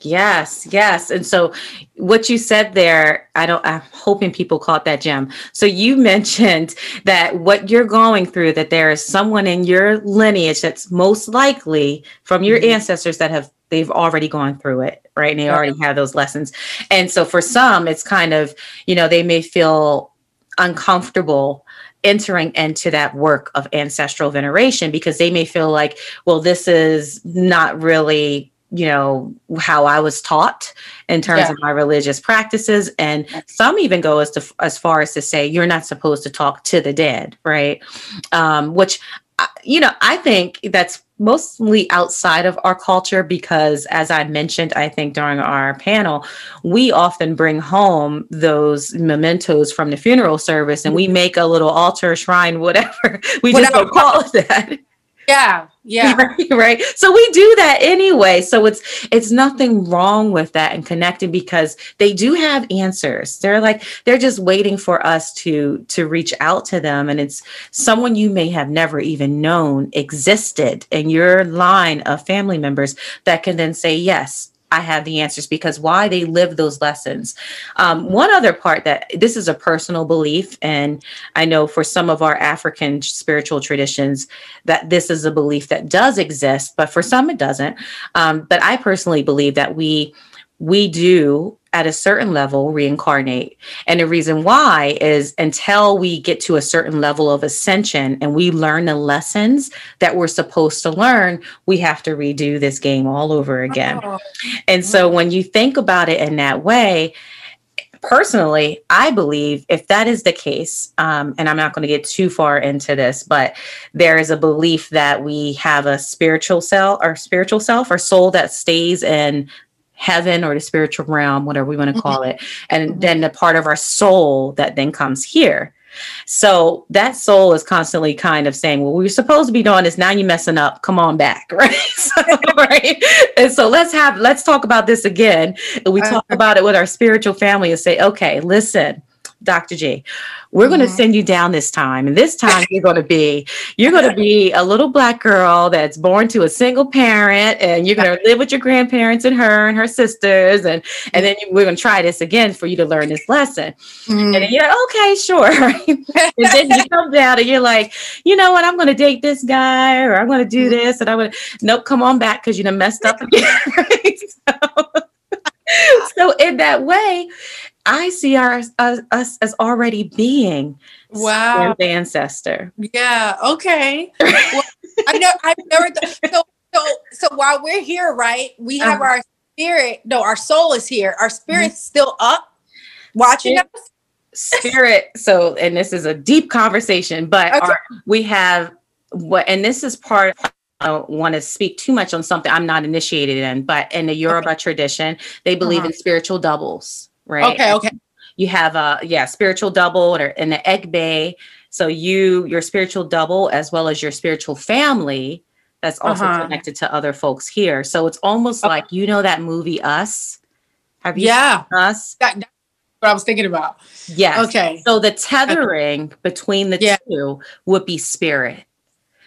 Yes, yes. And so what you said there, I don't I'm hoping people caught that gem. So you mentioned that what you're going through that there is someone in your lineage that's most likely from your mm-hmm. ancestors that have they've already gone through it, right? And they already have those lessons. And so for some it's kind of, you know, they may feel uncomfortable entering into that work of ancestral veneration because they may feel like, well, this is not really you know how i was taught in terms yeah. of my religious practices. And some even go as to as far as to say you're not supposed to talk to the dead right? Um, which uh, you know i think that's mostly outside of our culture because as i mentioned i think during our panel we often bring home those mementos from the funeral service and we make a little altar shrine whatever. We just don't call it that yeah yeah. Right, right. So we do that anyway. So it's it's nothing wrong with that and connecting because they do have answers. They're like they're just waiting for us to to reach out to them. And it's someone you may have never even known existed in your line of family members that can then say yes I have the answers because why they live those lessons. Um, one other part that this is a personal belief, and I know for some of our African spiritual traditions that this is a belief that does exist, but for some it doesn't. Um, but I personally believe that we we do at a certain level reincarnate. And the reason why is until we get to a certain level of ascension and we learn the lessons that we're supposed to learn, we have to redo this game all over again. Oh. And so when you think about it in that way, personally, I believe if that is the case, um, and I'm not going to get too far into this, but there is a belief that we have a spiritual self, our spiritual self, our soul that stays in heaven or the spiritual realm, whatever we want to call Mm-hmm. it, and then the part of our soul that then comes here. So that soul is constantly kind of saying, "Well, we were supposed to be doing this. Now you're messing up. Come on back, right?" so, right. And so let's have let's talk about this again. And we talk about it with our spiritual family and say, "Okay, listen, Dr. G, we're going to mm-hmm. send you down this time, and this time you're going to be you're going to be a little black girl that's born to a single parent, and you're going to live with your grandparents and her and her sisters, and and then you, we're going to try this again for you to learn this lesson." And then mm-hmm. you're like, okay, sure. and then you come down and you're like, you know what? I'm going to date this guy or I'm going to do mm-hmm. this. And I'm going to, nope, come on back because you done messed up again. so, so in that way, I see our, us, us as already being Wow. the ancestor. Yeah. Okay. Well, I know. I've never. Th- so so so while we're here, right? We have Uh-huh. our spirit. No, our soul is here. Our spirit's still up, watching Spirit- us. spirit so and this is a deep conversation but Okay. our, we have what and this is part I don't want to speak too much on something I'm not initiated in, but in the Yoruba tradition, they believe Uh-huh. in spiritual doubles, right? Okay. Okay. You have a yeah, spiritual double or in the Egbe. So you your spiritual double as well as your spiritual family that's also Uh-huh. connected to other folks here. So it's almost Okay. like you know that movie Us. Have you Yeah. seen Us? That, that's what I was thinking about. Yes. Okay. So the tethering between the Yeah. two would be spirit.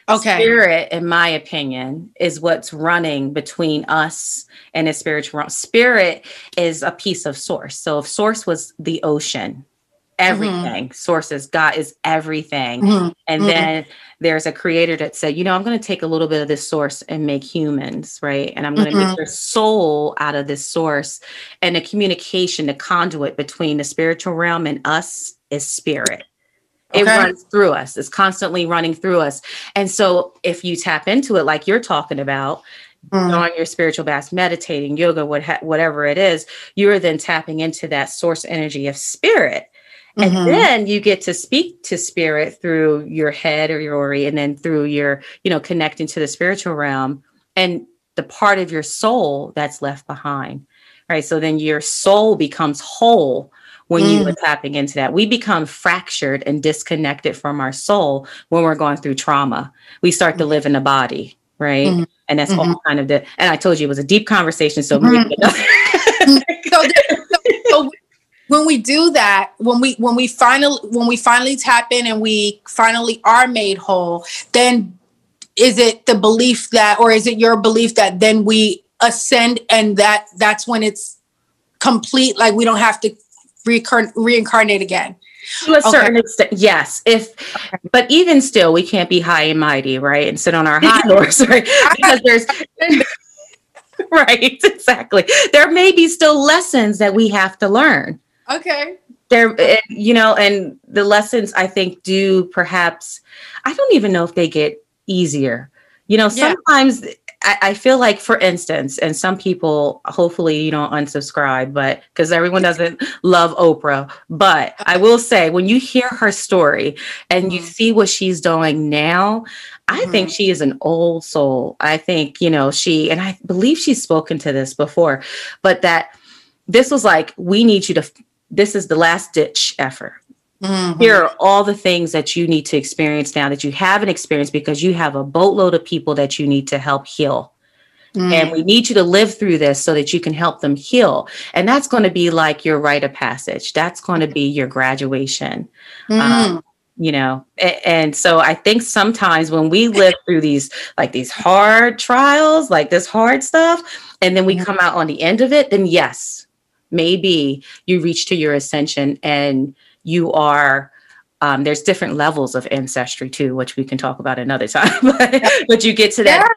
Okay. Spirit, in my opinion, is what's running between us and the spiritual realm. Spirit is a piece of source. So if source was the ocean, everything, source is God is everything. Mhm. And Mhm. then there's a creator that said, you know, I'm going to take a little bit of this source and make humans, right? And I'm going to Mhm. make your soul out of this source. And the communication, the conduit between the spiritual realm and us is spirit. It Okay. runs through us. It's constantly running through us. And so if you tap into it like you're talking about, Mm. on your spiritual bath, meditating, yoga, what ha- whatever it is, you're then tapping into that source energy of spirit. And Mhm. then you get to speak to spirit through your head or your ori, and then through your, you know, connecting to the spiritual realm and the part of your soul that's left behind. Right. So then your soul becomes whole when you Mm. are tapping into that. We become fractured and disconnected from our soul when we're going through trauma. We start to live in the body, right? Mhm. And that's Mhm. all kind of the, and I told you it was a deep conversation. So so, so, so when we do that when we when we finally when we finally tap in and we finally are made whole then is it the belief that or is it your belief that then we ascend and that that's when it's complete like we don't have to recur- reincarnate again to a Okay. certain extent, yes. If, but even still, we can't be high and mighty, right? And sit on our high horse, right? Because there's, right, exactly. There may be still lessons that we have to learn. okay There, you know, and the lessons I think do perhaps, I don't even know if they get easier. You know, Yeah. I, I feel like, for instance, and some people, hopefully you don't unsubscribe, but because everyone doesn't love Oprah. But I will say, when you hear her story and you Mhm. see what she's doing now, I think she is an old soul. I think, you know, she, and I believe she's spoken to this before, but that this was like, we need you to, this is the last ditch effort Mhm. here are all the things that you need to experience now that you haven't experienced because you have a boatload of people that you need to help heal. Mhm. And we need you to live through this so that you can help them heal. And that's going to be like your rite of passage. That's going to be your graduation. Mhm. um, You know, A- and so I think sometimes when we live through these like these hard trials, like this hard stuff, and then we Mhm. come out on the end of it, then yes, maybe you reach to your ascension and you are um, there's different levels of ancestry too which we can talk about another time but, but you get to that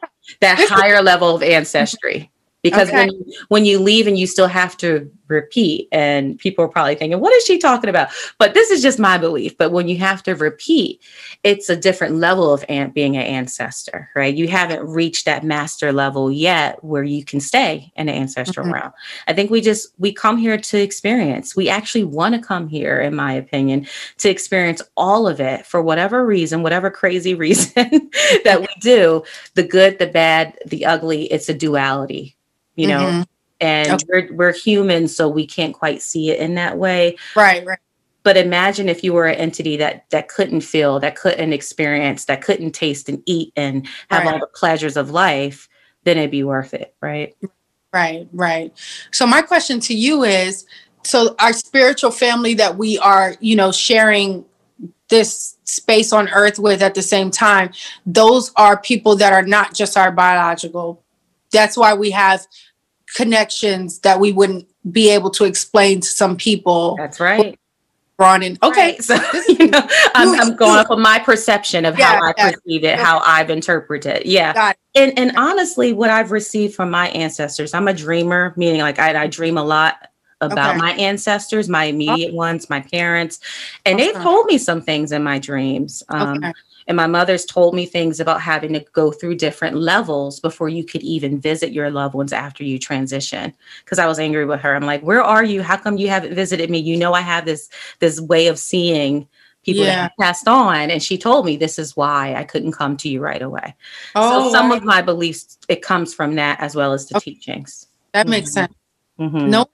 that higher level of ancestry because Okay. when you, when you leave and you still have to repeat. And people are probably thinking what is she talking about? But this is just my belief. But when you have to repeat it's a different level of an- being an ancestor right? You haven't reached that master level yet where you can stay in the ancestral Mhm. realm. I think we just we come here to experience. We actually want to come here in my opinion to experience all of it for whatever reason whatever crazy reason that we do. The good the bad the ugly it's a duality you know? Mhm. And okay. we're, we're human so we can't quite see it in that way. Right right. But imagine if you were an entity that that couldn't feel that couldn't experience that couldn't taste and eat and have right. all the pleasures of life then it'd be worth it right? Right right. So my question to you is so our spiritual family that we are you know sharing this space on earth with at the same time those are people that are not just our biological. That's why we have connections that we wouldn't be able to explain to some people. That's right. Brought in okay so you know i'm, I'm going off of my perception of yeah, how i perceive it how i've interpreted it. Yeah. And and honestly what i've received from my ancestors i'm a dreamer meaning like i, I dream a lot about okay. my ancestors, my immediate ones, my parents, and they've told me some things in my dreams. Um, okay. And my mother's told me things about having to go through different levels before you could even visit your loved ones after you transition. Because I was angry with her. I'm like, "Where are you? How come you haven't visited me? You know, I have this this way of seeing." people yeah. that passed on and she told me this is why i couldn't come to you right away oh, so some right. of my beliefs it comes from that as well as the okay. teachings that makes mm-hmm. sense mm-hmm. no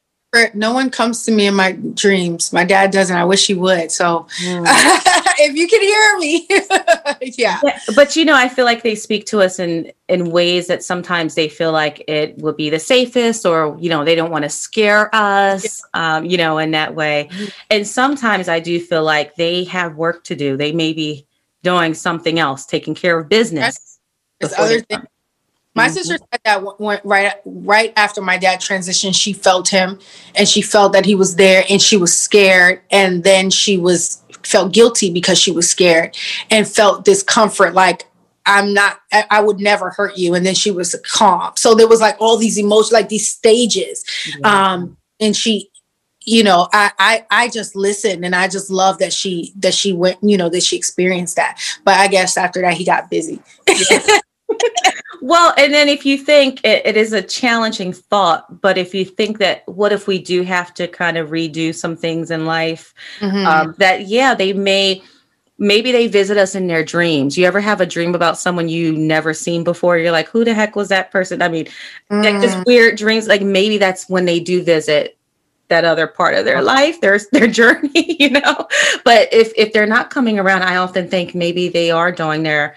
no one comes to me in my dreams. My dad doesn't. I wish he would. So mm. if you can hear me, yeah. yeah. But you know, I feel like they speak to us in in ways that sometimes they feel like it would be the safest, or you know, they don't want to scare us. Yeah. Um, you know, in that way. Mm-hmm. And sometimes I do feel like they have work to do. They may be doing something else, taking care of business. There's other things my mm-hmm. sister said that went right right after my dad transitioned, she felt him and she felt that he was there and she was scared and then she was felt guilty because she was scared and felt discomfort like I'm not I would never hurt you and then she was calm. So there was like all these emotions like these stages. Yeah. Um and she you know I, I i just listened and i just love that she that she went you know that she experienced that but i guess after that he got busy well, and then if you think it, it is a challenging thought, but if you think that what if we do have to kind of redo some things in life, mm-hmm. um, that yeah, they may maybe they visit us in their dreams. You ever have a dream about someone you never seen before? You're like, who the heck was that person? I mean, mm. like just weird dreams. Like maybe that's when they do visit that other part of their life, their their journey, you know. But if if they're not coming around, I often think maybe they are doing their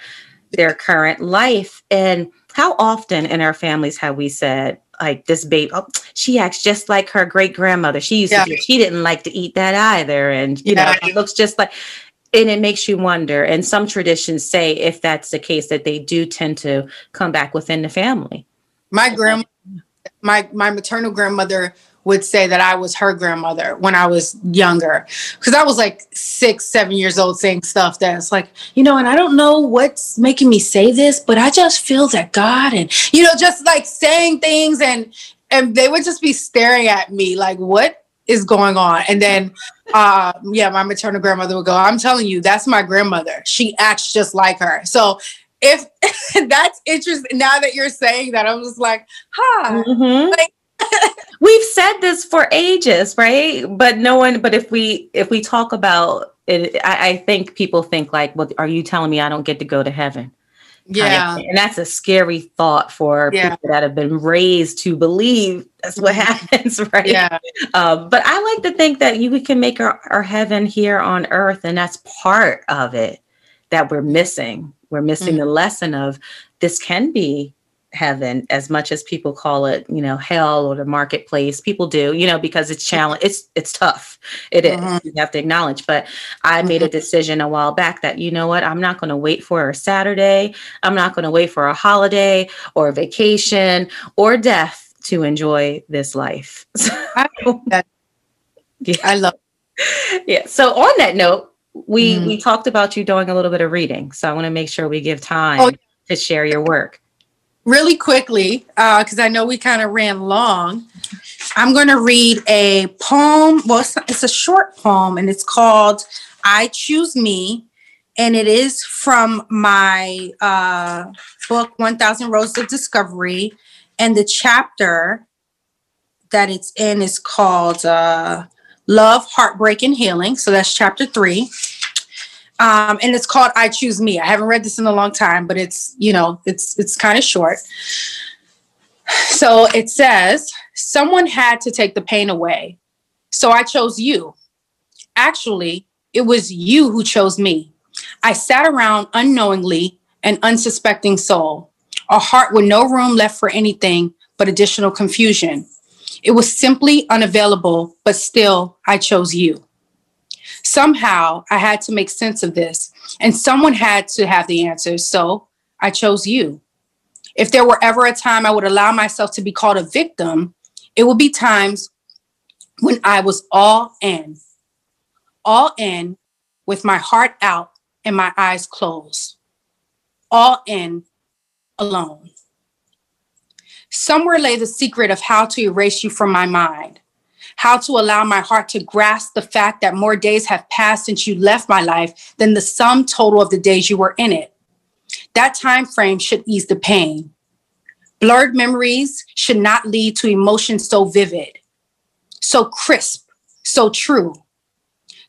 their current life. And how often in our families have we said, like this babe, oh, she acts just like her great grandmother. She used yeah. to, she didn't like to eat that either. And, you yeah. know, it looks just like, and it makes you wonder. And some traditions say, if that's the case, that they do tend to come back within the family. My grandma, my, my maternal grandmother would say that I was her grandmother when I was younger. Because I was like six, seven years old saying stuff that's like, you know, and I don't know what's making me say this, but I just feel that God and, you know, just like saying things and, and they would just be staring at me like, what is going on? And then, uh, yeah, my maternal grandmother would go, I'm telling you, that's my grandmother. She acts just like her. So if that's interesting, now that you're saying that, I'm just like, huh. Mm-hmm. Like, We've said this for ages, right? But no one. But if we if we talk about it, I, I think people think like, "Well, are you telling me I don't get to go to heaven?" Yeah, and that's a scary thought for yeah. people that have been raised to believe that's what mm-hmm. happens, right? Yeah. Um, but I like to think that you we can make our, our heaven here on earth, and that's part of it that we're missing. We're missing mm-hmm. the lesson of this can be heaven as much as people call it you know hell or the marketplace people do you know because it's challenge it's it's tough It is. Mm-hmm. you have to acknowledge but i mm-hmm. made a decision a while back that you know what i'm not going to wait for a saturday i'm not going to wait for a holiday or a vacation or death to enjoy this life I, that, yeah. I love yeah so on that note we mm. we talked about you doing a little bit of reading so i want to make sure we give time oh, to share your work really quickly, because uh, I know we kind of ran long, I'm going to read a poem. Well, it's, it's, a short poem and it's called I Choose Me. And it is from my uh, book, 1000 Roads of Discovery. And the chapter that it's in is called uh, Love, Heartbreak, and Healing. So that's chapter three um, and it's called I Choose Me. I haven't read this in a long time, but it's you know it's it's kind of short. So it says, someone had to take the pain away. So I chose you. Actually, it was you who chose me. I sat around unknowingly, an unsuspecting soul, a heart with no room left for anything but additional confusion. It was simply unavailable, but still, I chose you. Somehow, I had to make sense of this, and someone had to have the answers, so I chose you. If there were ever a time I would allow myself to be called a victim, it would be times when I was all in, all in with my heart out and my eyes closed, all in alone. Somewhere lay the secret of how to erase you from my mind, how to allow my heart to grasp the fact that more days have passed since you left my life than the sum total of the days you were in it. That time frame should ease the pain. Blurred memories should not lead to emotions so vivid, so crisp, so true.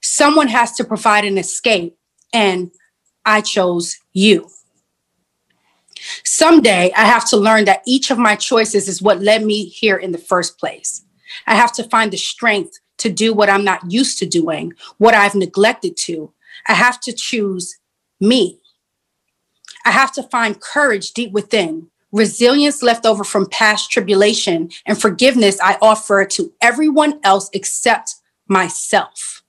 Someone has to provide an escape, and I chose you. Someday I have to learn that each of my choices is what led me here in the first place. I have to find the strength to do what I'm not used to doing, what I've neglected to. I have to choose me. I have to find courage deep within, resilience left over from past tribulation, and forgiveness I offer to everyone else except myself.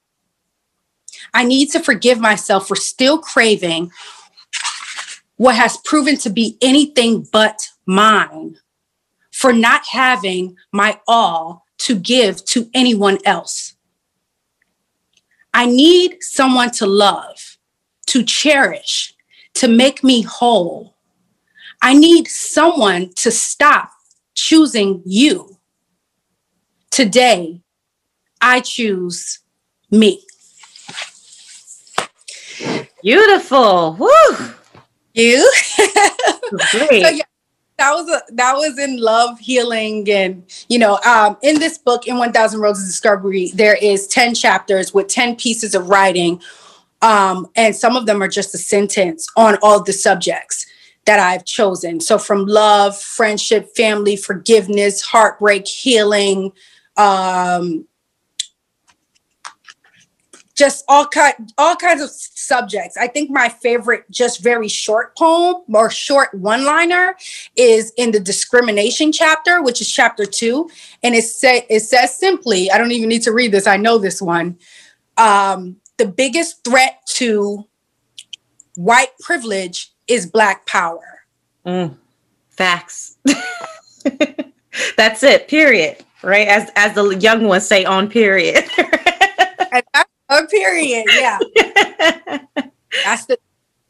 I need to forgive myself for still craving what has proven to be anything but mine, for not having my all to give to anyone else. I need someone to love, to cherish, to make me whole. I need someone to stop choosing you. Today, I choose me. Beautiful. Woo! You? Great. so, yeah, that was a that was in love healing and you know um, in this book in 1000 roads of discovery there is 10 chapters with 10 pieces of writing um, and some of them are just a sentence on all the subjects that I've chosen. So from love, friendship, family, forgiveness, heartbreak, healing, um, just all kind all kinds of subjects. I think my favorite, just very short poem or short one liner, is in the discrimination chapter, which is chapter two, and it say it says simply. I don't even need to read this. I know this one. Um, the biggest threat to white privilege is black power. Mm, facts. That's it. Period. Right, as as the young ones say, on period. on period. Yeah. That's the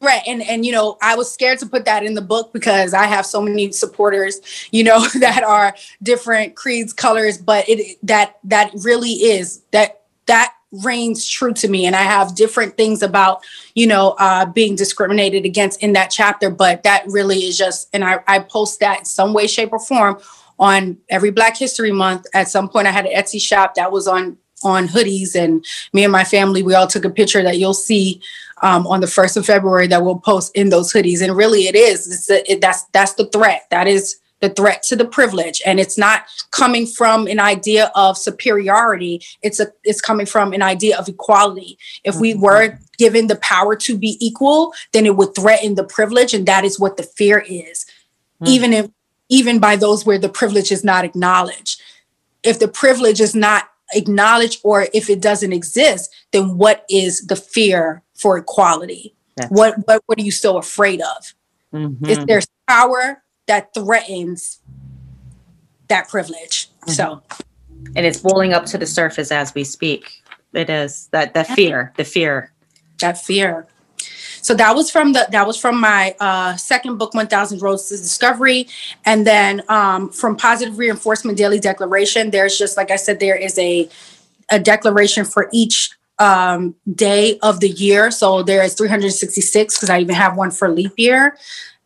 threat. And and you know, I was scared to put that in the book because I have so many supporters, you know, that are different creeds, colors, but it that that really is that that reigns true to me and i have different things about you know uh, being discriminated against in that chapter but that really is just and I, I post that in some way shape or form on every black history month at some point i had an etsy shop that was on on hoodies and me and my family we all took a picture that you'll see um, on the 1st of february that we'll post in those hoodies. And really it is it's a, it, that's that's the threat. That is the threat to the privilege. And it's not coming from an idea of superiority. It's a it's coming from an idea of equality. If we mm-hmm. were given the power to be equal then it would threaten the privilege and that is what the fear is. Mm-hmm. even if even by those where the privilege is not acknowledged. If the privilege is not acknowledged or if it doesn't exist then what is the fear for equality what, what what are you so afraid of mm-hmm. is there power that threatens that privilege. Mm-hmm. So, and it's boiling up to the surface as we speak. It is that the fear, the fear, that fear. So that was from the that was from my uh, second book, One Thousand Roads to Discovery, and then um, from Positive Reinforcement Daily Declaration. There's just like I said, there is a a declaration for each um, day of the year. So there is 366 because I even have one for leap year.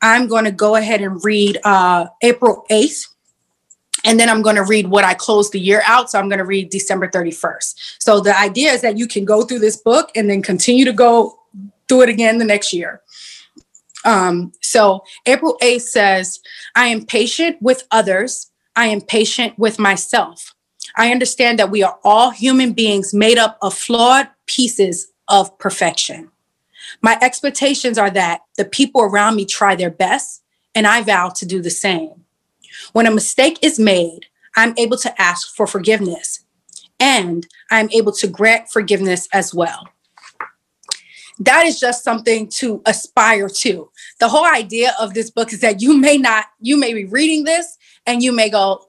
I'm going to go ahead and read uh, April 8th. And then I'm going to read what I closed the year out. So I'm going to read December 31st. So the idea is that you can go through this book and then continue to go through it again the next year. Um, so April 8th says, I am patient with others. I am patient with myself. I understand that we are all human beings made up of flawed pieces of perfection. My expectations are that the people around me try their best, and I vow to do the same. When a mistake is made, I'm able to ask for forgiveness, and I'm able to grant forgiveness as well that is just something to aspire to. The whole idea of this book is that you may not, you may be reading this and you may go,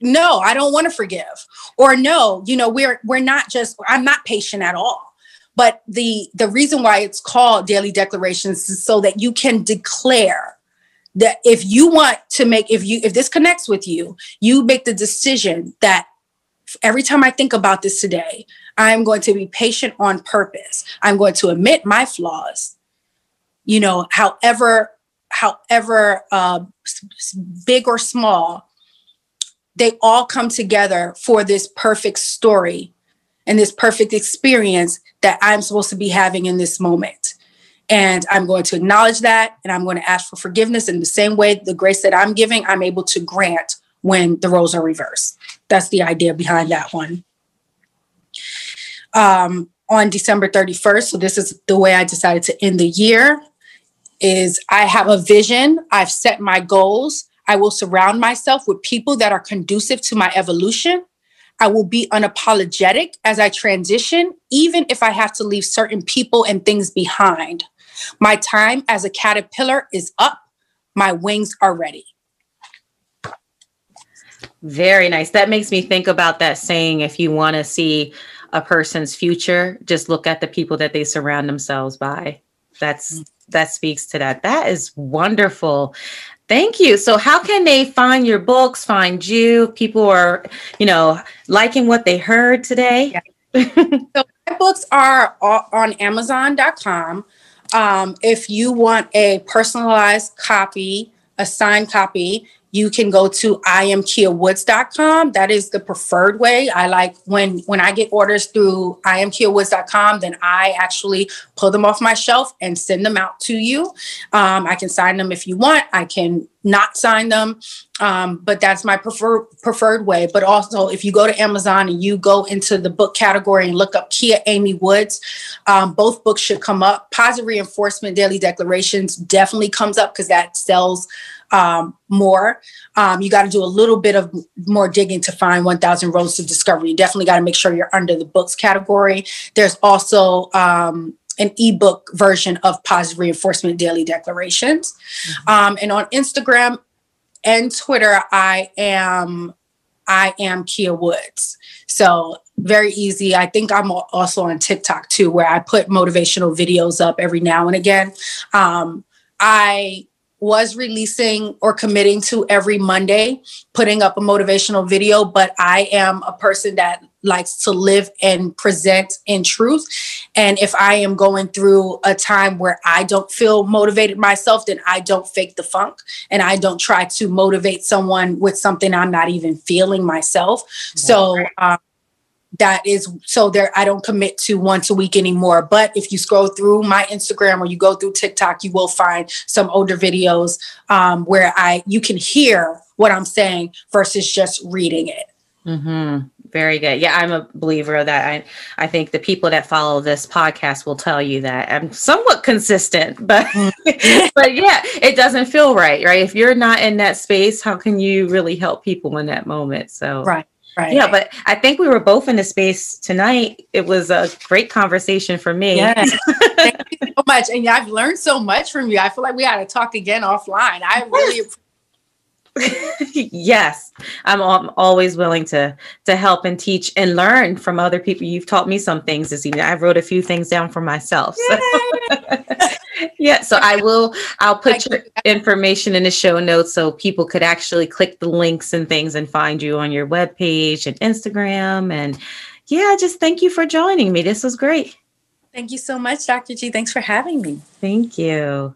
no, I don't want to forgive. Or no, you know, we're we're not just, I'm not patient at all. But the the reason why it's called daily declarations is so that you can declare that if you want to make if you if this connects with you, you make the decision that every time I think about this today, I'm going to be patient on purpose. I'm going to admit my flaws. You know, however, however uh, big or small, they all come together for this perfect story and this perfect experience that I'm supposed to be having in this moment. And I'm going to acknowledge that and I'm going to ask for forgiveness in the same way the grace that I'm giving, I'm able to grant when the roles are reversed. That's the idea behind that one um, on December 31st. So this is the way I decided to end the year is I have a vision. I've set my goals. I will surround myself with people that are conducive to my evolution. I will be unapologetic as I transition, even if I have to leave certain people and things behind. My time as a caterpillar is up. My wings are ready. Very nice. That makes me think about that saying if you want to see a person's future, just look at the people that they surround themselves by. That's mm. that speaks to that. That is wonderful. Thank you. So how can they find your books, find you? People are, you know, liking what they heard today. Yeah. so my books are on amazon.com. Um, if you want a personalized copy, a signed copy, you can go to iamkiawoods.com. That is the preferred way. I like when when I get orders through iamkiawoods.com, then I actually pull them off my shelf and send them out to you. Um, I can sign them if you want. I can not sign them, um, but that's my preferred preferred way. But also, if you go to Amazon and you go into the book category and look up Kia Amy Woods, um, both books should come up. Positive Reinforcement Daily Declarations definitely comes up because that sells um, more. Um, you got to do a little bit of more digging to find 1000 Roads to Discovery. You definitely got to make sure you're under the books category. There's also um, an ebook version of Positive Reinforcement Daily Declarations. Mm-hmm. Um, and on Instagram and Twitter, I am I am Kia Woods. So very easy. I think I'm also on TikTok too, where I put motivational videos up every now and again. Um, I was releasing or committing to every Monday, putting up a motivational video, but I am a person that likes to live and present in truth. And if I am going through a time where I don't feel motivated myself, then I don't fake the funk and I don't try to motivate someone with something I'm not even feeling myself. So, um, that is so there i don't commit to once a week anymore. But if you scroll through my instagram or you go through tiktok you will find some older videos um, where i you can hear what i'm saying versus just reading it. Mm-hmm. very good. Yeah i'm a believer of that. I i think the people that follow this podcast will tell you that i'm somewhat consistent but mm-hmm. but yeah it doesn't feel right right? If you're not in that space how can you really help people in that moment? So right Right. Yeah, but I think we were both in the space tonight. It was a great conversation for me. Yes. Thank you so much. And I've learned so much from you. I feel like we had to talk again offline. I really yes, I'm, I'm, always willing to to help and teach and learn from other people. You've taught me some things this evening. I wrote a few things down for myself. So. yeah, so I will. I'll put your information in the show notes so people could actually click the links and things and find you on your webpage and Instagram. And yeah, just thank you for joining me. This was great. Thank you so much, Dr. G. Thanks for having me. Thank you.